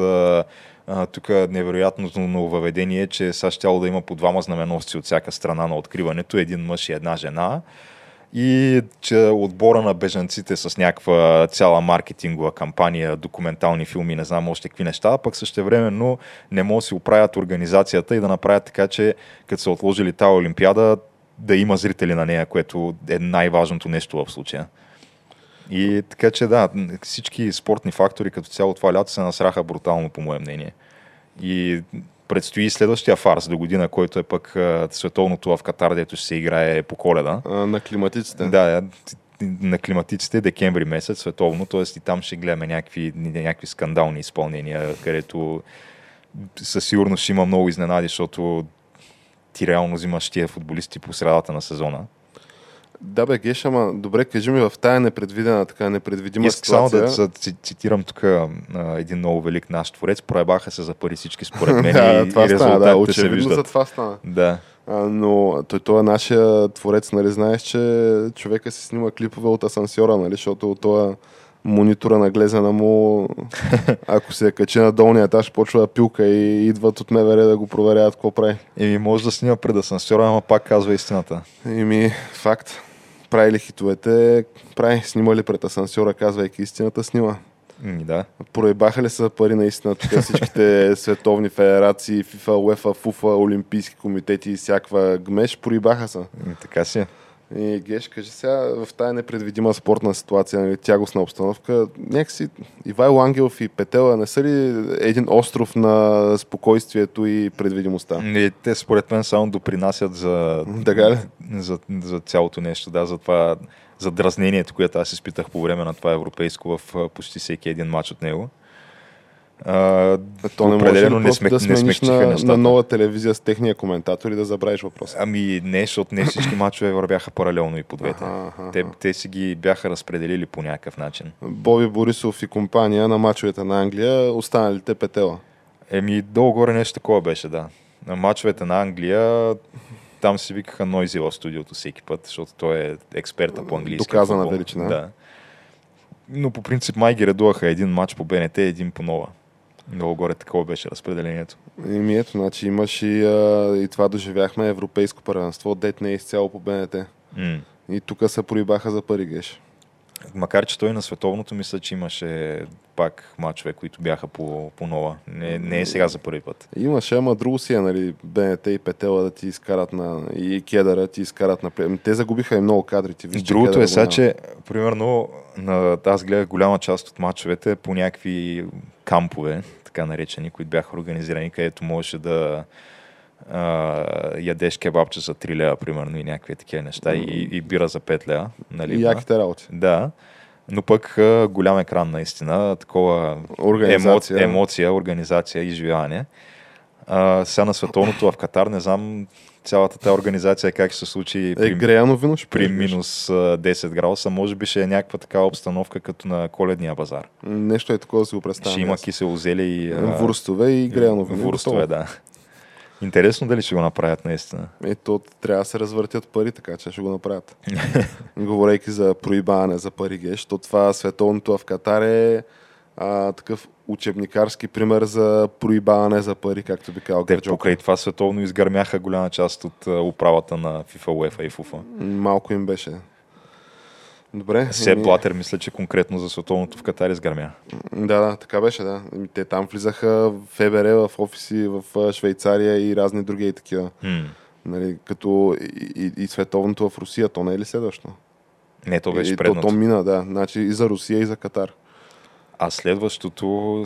тук невероятното нововведение, че сега ще да има по двама знаменосци от всяка страна на откриването, един мъж и една жена и че отбора на бежанците с някаква цяла маркетингова кампания, документални филми, не знам още какви неща, пък същевременно не могат да си оправят организацията и да направят така, че като са отложили тази Олимпиада, да има зрители на нея, което е най-важното нещо в случая. И така че да, всички спортни фактори като цяло това лято се насраха брутално, по мое мнение. И предстои следващия фарс до година, който е пък световното в Катар, дето ще се играе по коледа. А, на климатиците. Да, на климатиците декември месец, световно, т.е. и там ще гледаме някакви, някакви скандални изпълнения, където със сигурност ще има много изненади, защото ти реално взимаш тия футболисти по средата на сезона. Да, бе, Геш, ама добре, кажи ми в тая непредвидена, така непредвидима Иск ситуация. само да, цитирам тук а, един много велик наш творец. Проебаха се за пари всички според мен да, и, това и стана, да, очевидно за това стана. Да. А, но той, той е нашия творец, нали, знаеш, че човека си снима клипове от асансьора, нали, защото от това монитора на глезена му, ако се качи на долния етаж, почва да пилка и идват от МВР да го проверяват какво прави. Еми, може да снима пред асансьора, ама пак казва истината. Еми, факт правили хитовете, прави, снимали пред асансьора, казвайки истината, снима. Ми, да. Проебаха ли са пари наистина тук всичките световни федерации, FIFA, UEFA, FUFA, Олимпийски комитети и всякаква гмеш, проебаха са. Така си. И Геш, кажи сега в тази непредвидима спортна ситуация, нали, тягостна обстановка, някакси Ивайло Ангелов и Петела не са ли един остров на спокойствието и предвидимостта? Не, те според мен само допринасят за, да, за, за цялото нещо, да, за това, за дразнението, което аз изпитах по време на това европейско в почти всеки един матч от него. А, то не може не, смек, да не на, на нова телевизия с техния коментатор и да забравиш въпроса. Ами не, защото не всички мачове вървяха паралелно и по двете. Аха, аха. Те, те си ги бяха разпределили по някакъв начин. Боби Борисов и компания на мачовете на Англия, останалите петела. Еми, долу-горе нещо такова беше, да. На мачовете на Англия там си викаха Нойзи в студиото всеки път, защото той е експерта по английски. Доказана величина. Да. Но по принцип май ги редуваха един матч по БНТ, един по нова. Много горе такова беше разпределението. Еми ето, значи имаш и, а, и това доживяхме европейско първенство, дет не е изцяло по БНТ. Mm. И тук се проибаха за пари, геш. Макар, че той на световното мисля, че имаше пак мачове, които бяха по, по нова. Не, не е сега за първи път. Имаше, ама друго си е, нали, БНТ и Петела да ти изкарат на... и Кедъра ти изкарат на... Ами, те загубиха и много кадри. Ти виж, Другото е сега, че примерно на, аз гледах голяма част от мачовете по някакви кампове, така наречени, които бяха организирани, където можеше да а, ядеш кебабче за 3 лева, примерно, и някакви такива неща, mm. и, и бира за 5 лева. Нали, и яките работи. Да. Но пък а, голям екран наистина, такова организация, емо, емоция, организация, изживяване. А, сега на световното в Катар, не знам цялата тази организация как ще се случи е, при, греяно вино ще при минус 10 градуса. Може би ще е някаква такава обстановка като на коледния базар. Нещо е такова да си го представям. Ще има кисело зеле и... Вурстове и греяно вино. Вурстове, да. Интересно дали ще го направят наистина. Ето, трябва да се развъртят пари, така че ще го направят. Говорейки за проибаване за пари геш, то това световното в Катар е а, такъв учебникарски пример за проибаване за пари, както би казал Те покрай това световно изгърмяха голяма част от управата на FIFA, UEFA и FUFA. Малко им беше. Добре. Сеп ами... Блатер мисля, че конкретно за световното в Катар изгърмя. Да, да, така беше, да. Те там влизаха в ФБР, в офиси в Швейцария и разни други и такива. Hmm. Нали, като и, и, и световното в Русия, то не е ли следващо? Не, то беше предното. То, то мина, да. Значи и за Русия, и за Катар. А следващото,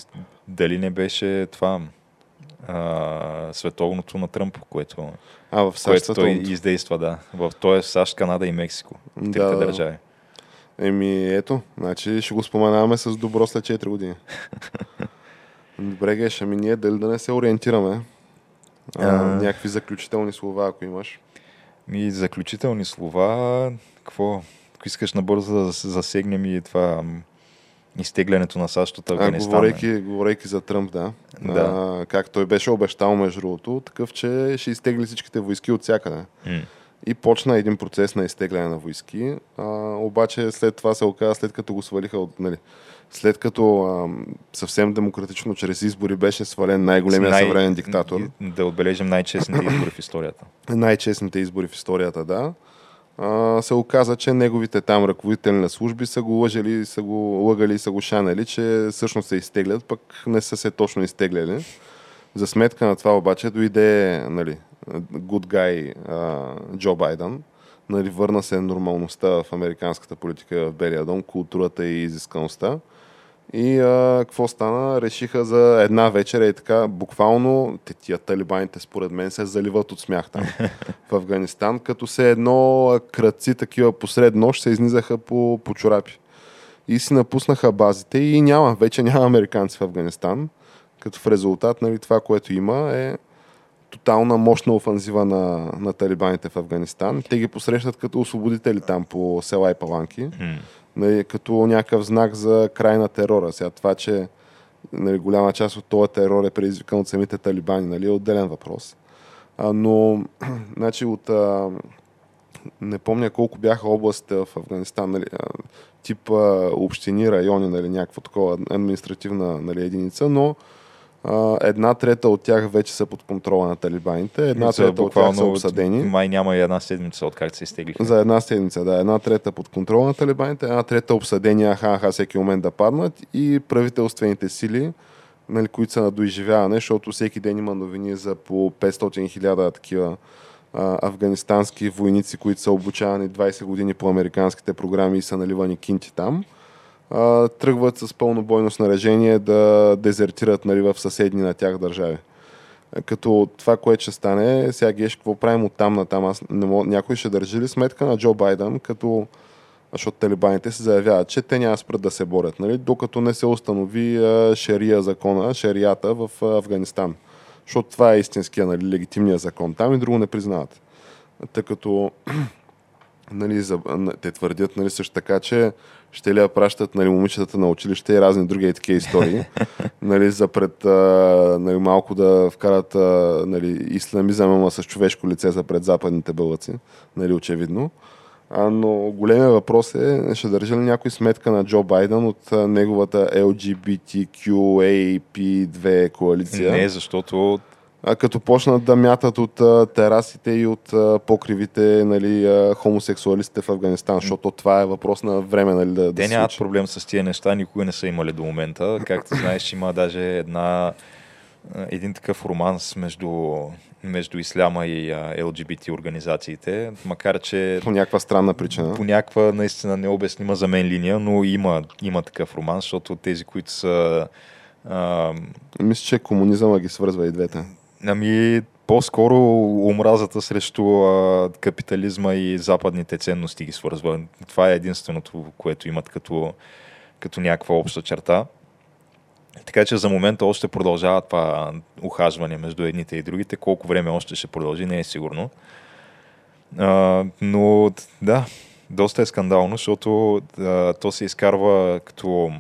дали не беше това а, световното на Тръмп, което, а, в САЩ което той издейства, да. В, той е в САЩ, Канада и Мексико. Трите да, държави. Еми, ето, значи ще го споменаваме с добро след 4 години. Добре, Геш, ами ние дали да не се ориентираме? А, а... Някакви заключителни слова, ако имаш. Ми, заключителни слова, какво? Ако искаш набързо да засегнем и това изтеглянето на САЩ от Афганистан. А, говорейки, говорейки за Тръмп, да. да. А, как той беше обещал, между другото, такъв, че ще изтегли всичките войски от всякъде. Mm. И почна един процес на изтегляне на войски. А, обаче след това се оказа, след като го свалиха от... Нали, след като а, съвсем демократично чрез избори беше свален най-големия най- съвременен диктатор. Да отбележим най-честните избори в историята. Най-честните избори в историята, да. А, се оказа, че неговите там ръководители на служби са го лъжали, са го лъгали, са го шанали, че всъщност се изтеглят, пък не са се точно изтегляли. За сметка на това обаче дойде нали, good guy Джо Байден, нали, върна се нормалността в американската политика в Белия дом, културата и изискаността. И а, какво стана? Решиха за една вечер и така, буквално те, тия талибаните според мен се заливат от смях там в Афганистан, като се едно кръци такива посред нощ се изнизаха по, по чорапи. И си напуснаха базите и няма, вече няма американци в Афганистан. Като в резултат нали, това, което има е тотална мощна офанзива на, на талибаните в Афганистан. Те ги посрещат като освободители там по села и паланки, mm. нали, като някакъв знак за край на терора. Сега това, че нали, голяма част от този терор е предизвикан от самите талибани, нали, е отделен въпрос. А, но, значи, от... А, не помня колко бяха областите в Афганистан, нали, тип а, общини, райони, нали, някаква такова административна нали, единица, но една трета от тях вече са под контрола на талибаните, една трета от тях са обсъдени. Май няма и една седмица от как се изтеглиха. За една седмица, да. Една трета под контрола на талибаните, една трета обсъдени, аха, аха, всеки момент да паднат и правителствените сили, нали, които са на доизживяване, защото всеки ден има новини за по 500 хиляда такива а, афганистански войници, които са обучавани 20 години по американските програми и са наливани кинти там тръгват с пълно бойно снаряжение да дезертират нали, в съседни на тях държави. Като това, което ще стане, сега геш, какво правим от там на там? Аз не мога, някой ще държи ли сметка на Джо Байден, като защото талибаните се заявяват, че те няма спрат да се борят, нали, докато не се установи а, шария закона, шарията в Афганистан. Защото това е истинския нали, легитимния закон. Там и друго не признават. Тъй като нали, за, те твърдят нали, също така, че ще ли я пращат нали, момичетата на училище и разни други такива истории, нали, за пред а, нали, малко да вкарат а, нали, исламизъм, ама с човешко лице за пред западните бълъци, нали, очевидно. А, но големия въпрос е, ще държи ли някой сметка на Джо Байден от неговата LGBTQAP2 коалиция? Не, защото а, като почнат да мятат от а, терасите и от а, покривите нали, а, хомосексуалистите в Афганистан, защото това е въпрос на време нали, да, Те да нямат случи. проблем с тия неща, никога не са имали до момента. Както знаеш, има даже една, един такъв романс между, между исляма и а, LGBT организациите, макар че По някаква странна причина. по някаква наистина необяснима за мен линия, но има, има такъв роман, защото тези, които са а, Мисля, че комунизъма ги свързва и двете. Ами, по-скоро омразата срещу а, капитализма и западните ценности ги свързва. Това е единственото, което имат като, като някаква обща черта. Така че за момента още продължава това ухажване между едните и другите. Колко време още ще продължи, не е сигурно. А, но да, доста е скандално, защото а, то се изкарва като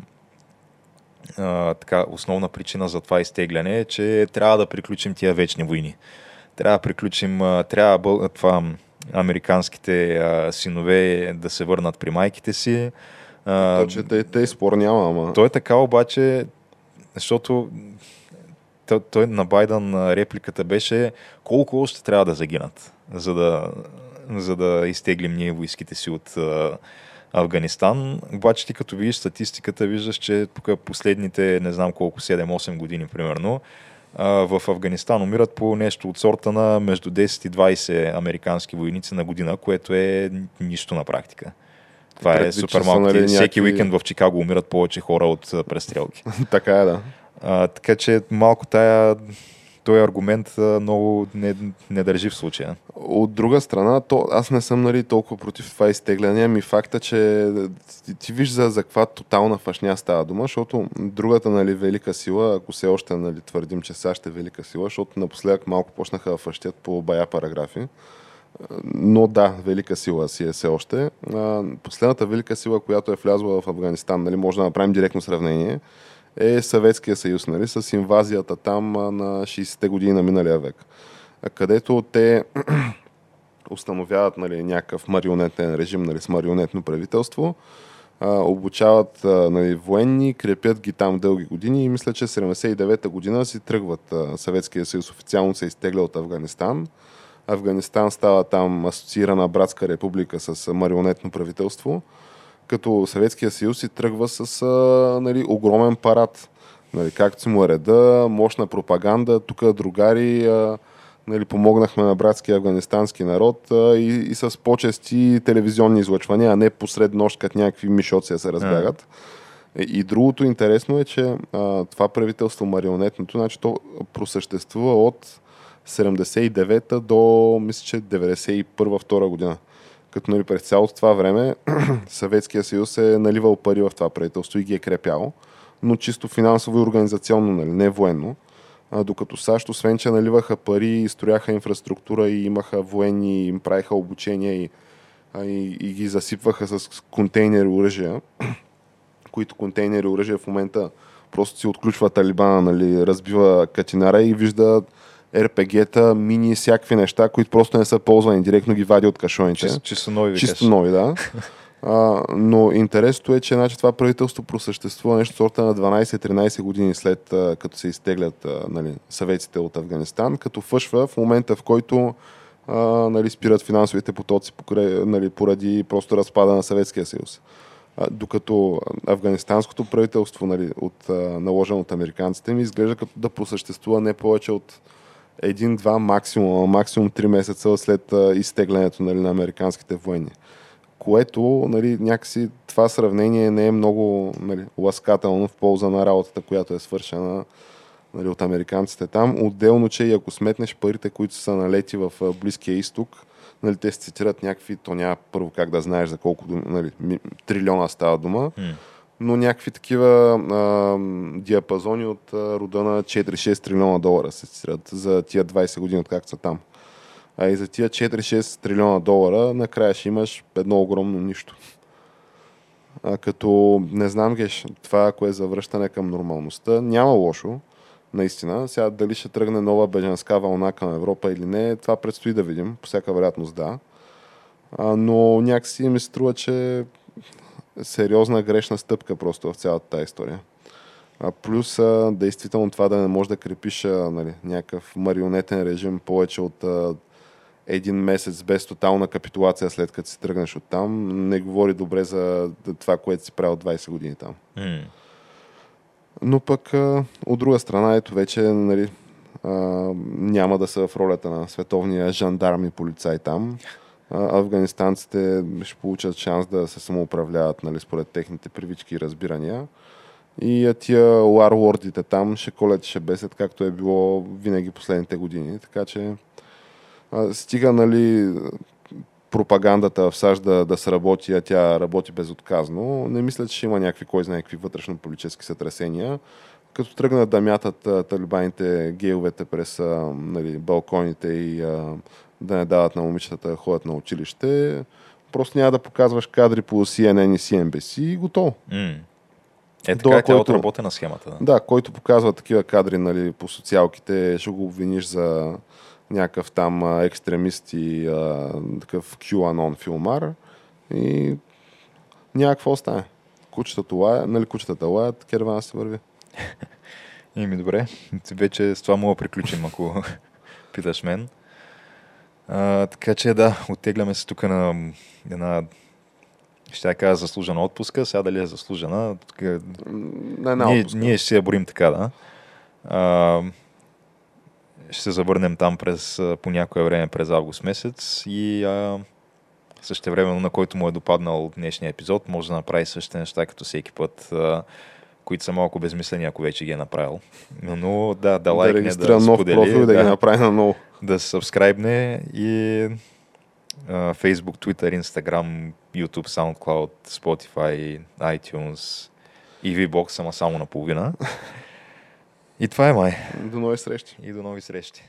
а, така, основна причина за това изтегляне е, че трябва да приключим тия вечни войни. Трябва да приключим, а, трябва бъл, това, американските а, синове да се върнат при майките си. А, То, че те, те спор няма, ама... то е така обаче, защото той, той на Байден репликата беше колко още трябва да загинат, за да, за да изтеглим ние войските си от Афганистан. Обаче ти като видиш статистиката, виждаш, че тук последните не знам колко, 7-8 години примерно, в Афганистан умират по нещо от сорта на между 10 и 20 американски войници на година, което е нищо на практика. Това е Предвид, че супер малко. нали, Всеки уикенд в Чикаго умират повече хора от престрелки. така е, да. А, така че малко тая, този аргумент много не, не държи в случая. От друга страна, то, аз не съм нали, толкова против това изтегляне, ами факта, че ти, ти виж за, за каква тотална фашня става дума, защото другата нали, велика сила, ако все още нали, твърдим, че САЩ е велика сила, защото напоследък малко почнаха да фащят по бая параграфи, но да, велика сила си е все още. Последната велика сила, която е влязла в Афганистан, нали, може да направим директно сравнение, е Съветския съюз, нали, с инвазията там на 60-те години на миналия век, където те установяват нали, някакъв марионетен режим нали, с марионетно правителство, а, обучават а, нали, военни, крепят ги там дълги години и мисля, че 79-та година си тръгват Съветския съюз официално се изтегля от Афганистан. Афганистан става там асоциирана братска република с марионетно правителство, като Съветския съюз си тръгва с а, нали, огромен парад. Нали, както си му е реда, мощна пропаганда, тук другари, а, нали, помогнахме на братския афганистански народ а, и, и с почести телевизионни излъчвания, а не посред нощ, като някакви мишоци се разбягат. И, и другото интересно е, че а, това правителство марионетното, значи то просъществува от 79-та до, мисля, че 91-2 година. Като нали, през цялото това време Съветския съюз е наливал пари в това правителство и ги е крепял, но чисто финансово и организационно, нали, не военно. А, докато САЩ, освен че наливаха пари, строяха инфраструктура и имаха военни, им правиха обучения и, а, и, и ги засипваха с контейнери оръжия, които контейнери оръжия в момента просто си отключва Талибана, нали, разбива катинара и вижда РПГ-та, мини, всякакви неща, които просто не са ползвани, директно ги вади от кашоните. Чисто, чисто нови. Чисто нови, да. А, но интересното е, че значи, това правителство просъществува нещо сорта на 12-13 години след а, като се изтеглят а, нали, съветите от Афганистан, като фъшва в момента, в който а, нали, спират финансовите потоци покрай, нали, поради просто разпада на Съветския съюз. А, докато афганистанското правителство, нали, от, а, наложено от американците, ми изглежда като да просъществува не повече от един-два максимум, максимум три месеца след изтеглянето нали, на американските военни. Което, нали, някакси това сравнение не е много нали, ласкателно в полза на работата, която е свършена нали, от американците там. Отделно, че и ако сметнеш парите, които са налети в Близкия изток, нали, те се цитират някакви, то няма първо как да знаеш за колко нали, трилиона става дума, М. но някакви такива а, диапазони от а, рода на 4-6 трилиона долара се цитират за тия 20 години, откакто са там. А и за тия 4-6 трилиона долара накрая ще имаш едно огромно нищо. А, като не знам, Геш, това ако е завръщане към нормалността, няма лошо, наистина. Сега дали ще тръгне нова бежанска вълна към Европа или не, това предстои да видим. По всяка вероятност да. А, но някакси ми се струва, че сериозна грешна стъпка просто в цялата тази история. А плюс а, действително това да не може да крепиш а, нали, някакъв марионетен режим повече от а, един месец без тотална капитулация след като си тръгнеш от там, не говори добре за това, което си правил 20 години там. М. Но пък а, от друга страна, ето вече нали, а, няма да са в ролята на световния жандарм и полицай там. Афганистанците ще получат шанс да се самоуправляват нали, според техните привички и разбирания. И тия ларлордите там ще колят ще бесят, както е било винаги последните години. Така че а, стига нали, пропагандата в САЩ да, да сработи, а тя работи безотказно. Не мисля, че има някакви, кой знае какви вътрешно-политически сътресения. Като тръгнат да мятат талибаните гейовете през нали, балконите и а, да не дават на момичетата да ходят на училище, просто няма да показваш кадри по CNN и CNBC и готово. М. Е, Долу, така е тя който- отработена схемата. Да. Да, който показва такива кадри нали, по социалките, ще го обвиниш за някакъв там екстремист и а, такъв QAnon филмар и няма какво остане. Кучетата лаят, нали кучетата лаят, кервана се върви. Еми, добре. Вече с това мога да приключим, ако питаш мен. А, така че да, оттегляме се тук на една ще я кажа заслужена отпуска, сега дали е заслужена, тук, е- На една ние, отпуска. ние ще се я борим така, да. А, ще се завърнем там през, по някое време през август месец и а, също време, на който му е допаднал днешния епизод, може да направи същите неща, като всеки път, а, които са малко безмислени, ако вече ги е направил. Но да, да, да лайкне, регистрира да нов сподели, профил да, да, ги направи на ново. да се сабскрайбне и а, Facebook, Twitter, Instagram, YouTube, SoundCloud, Spotify, iTunes и VBOX, ама само наполовина. И това е май. До нови срещи. И до нови срещи.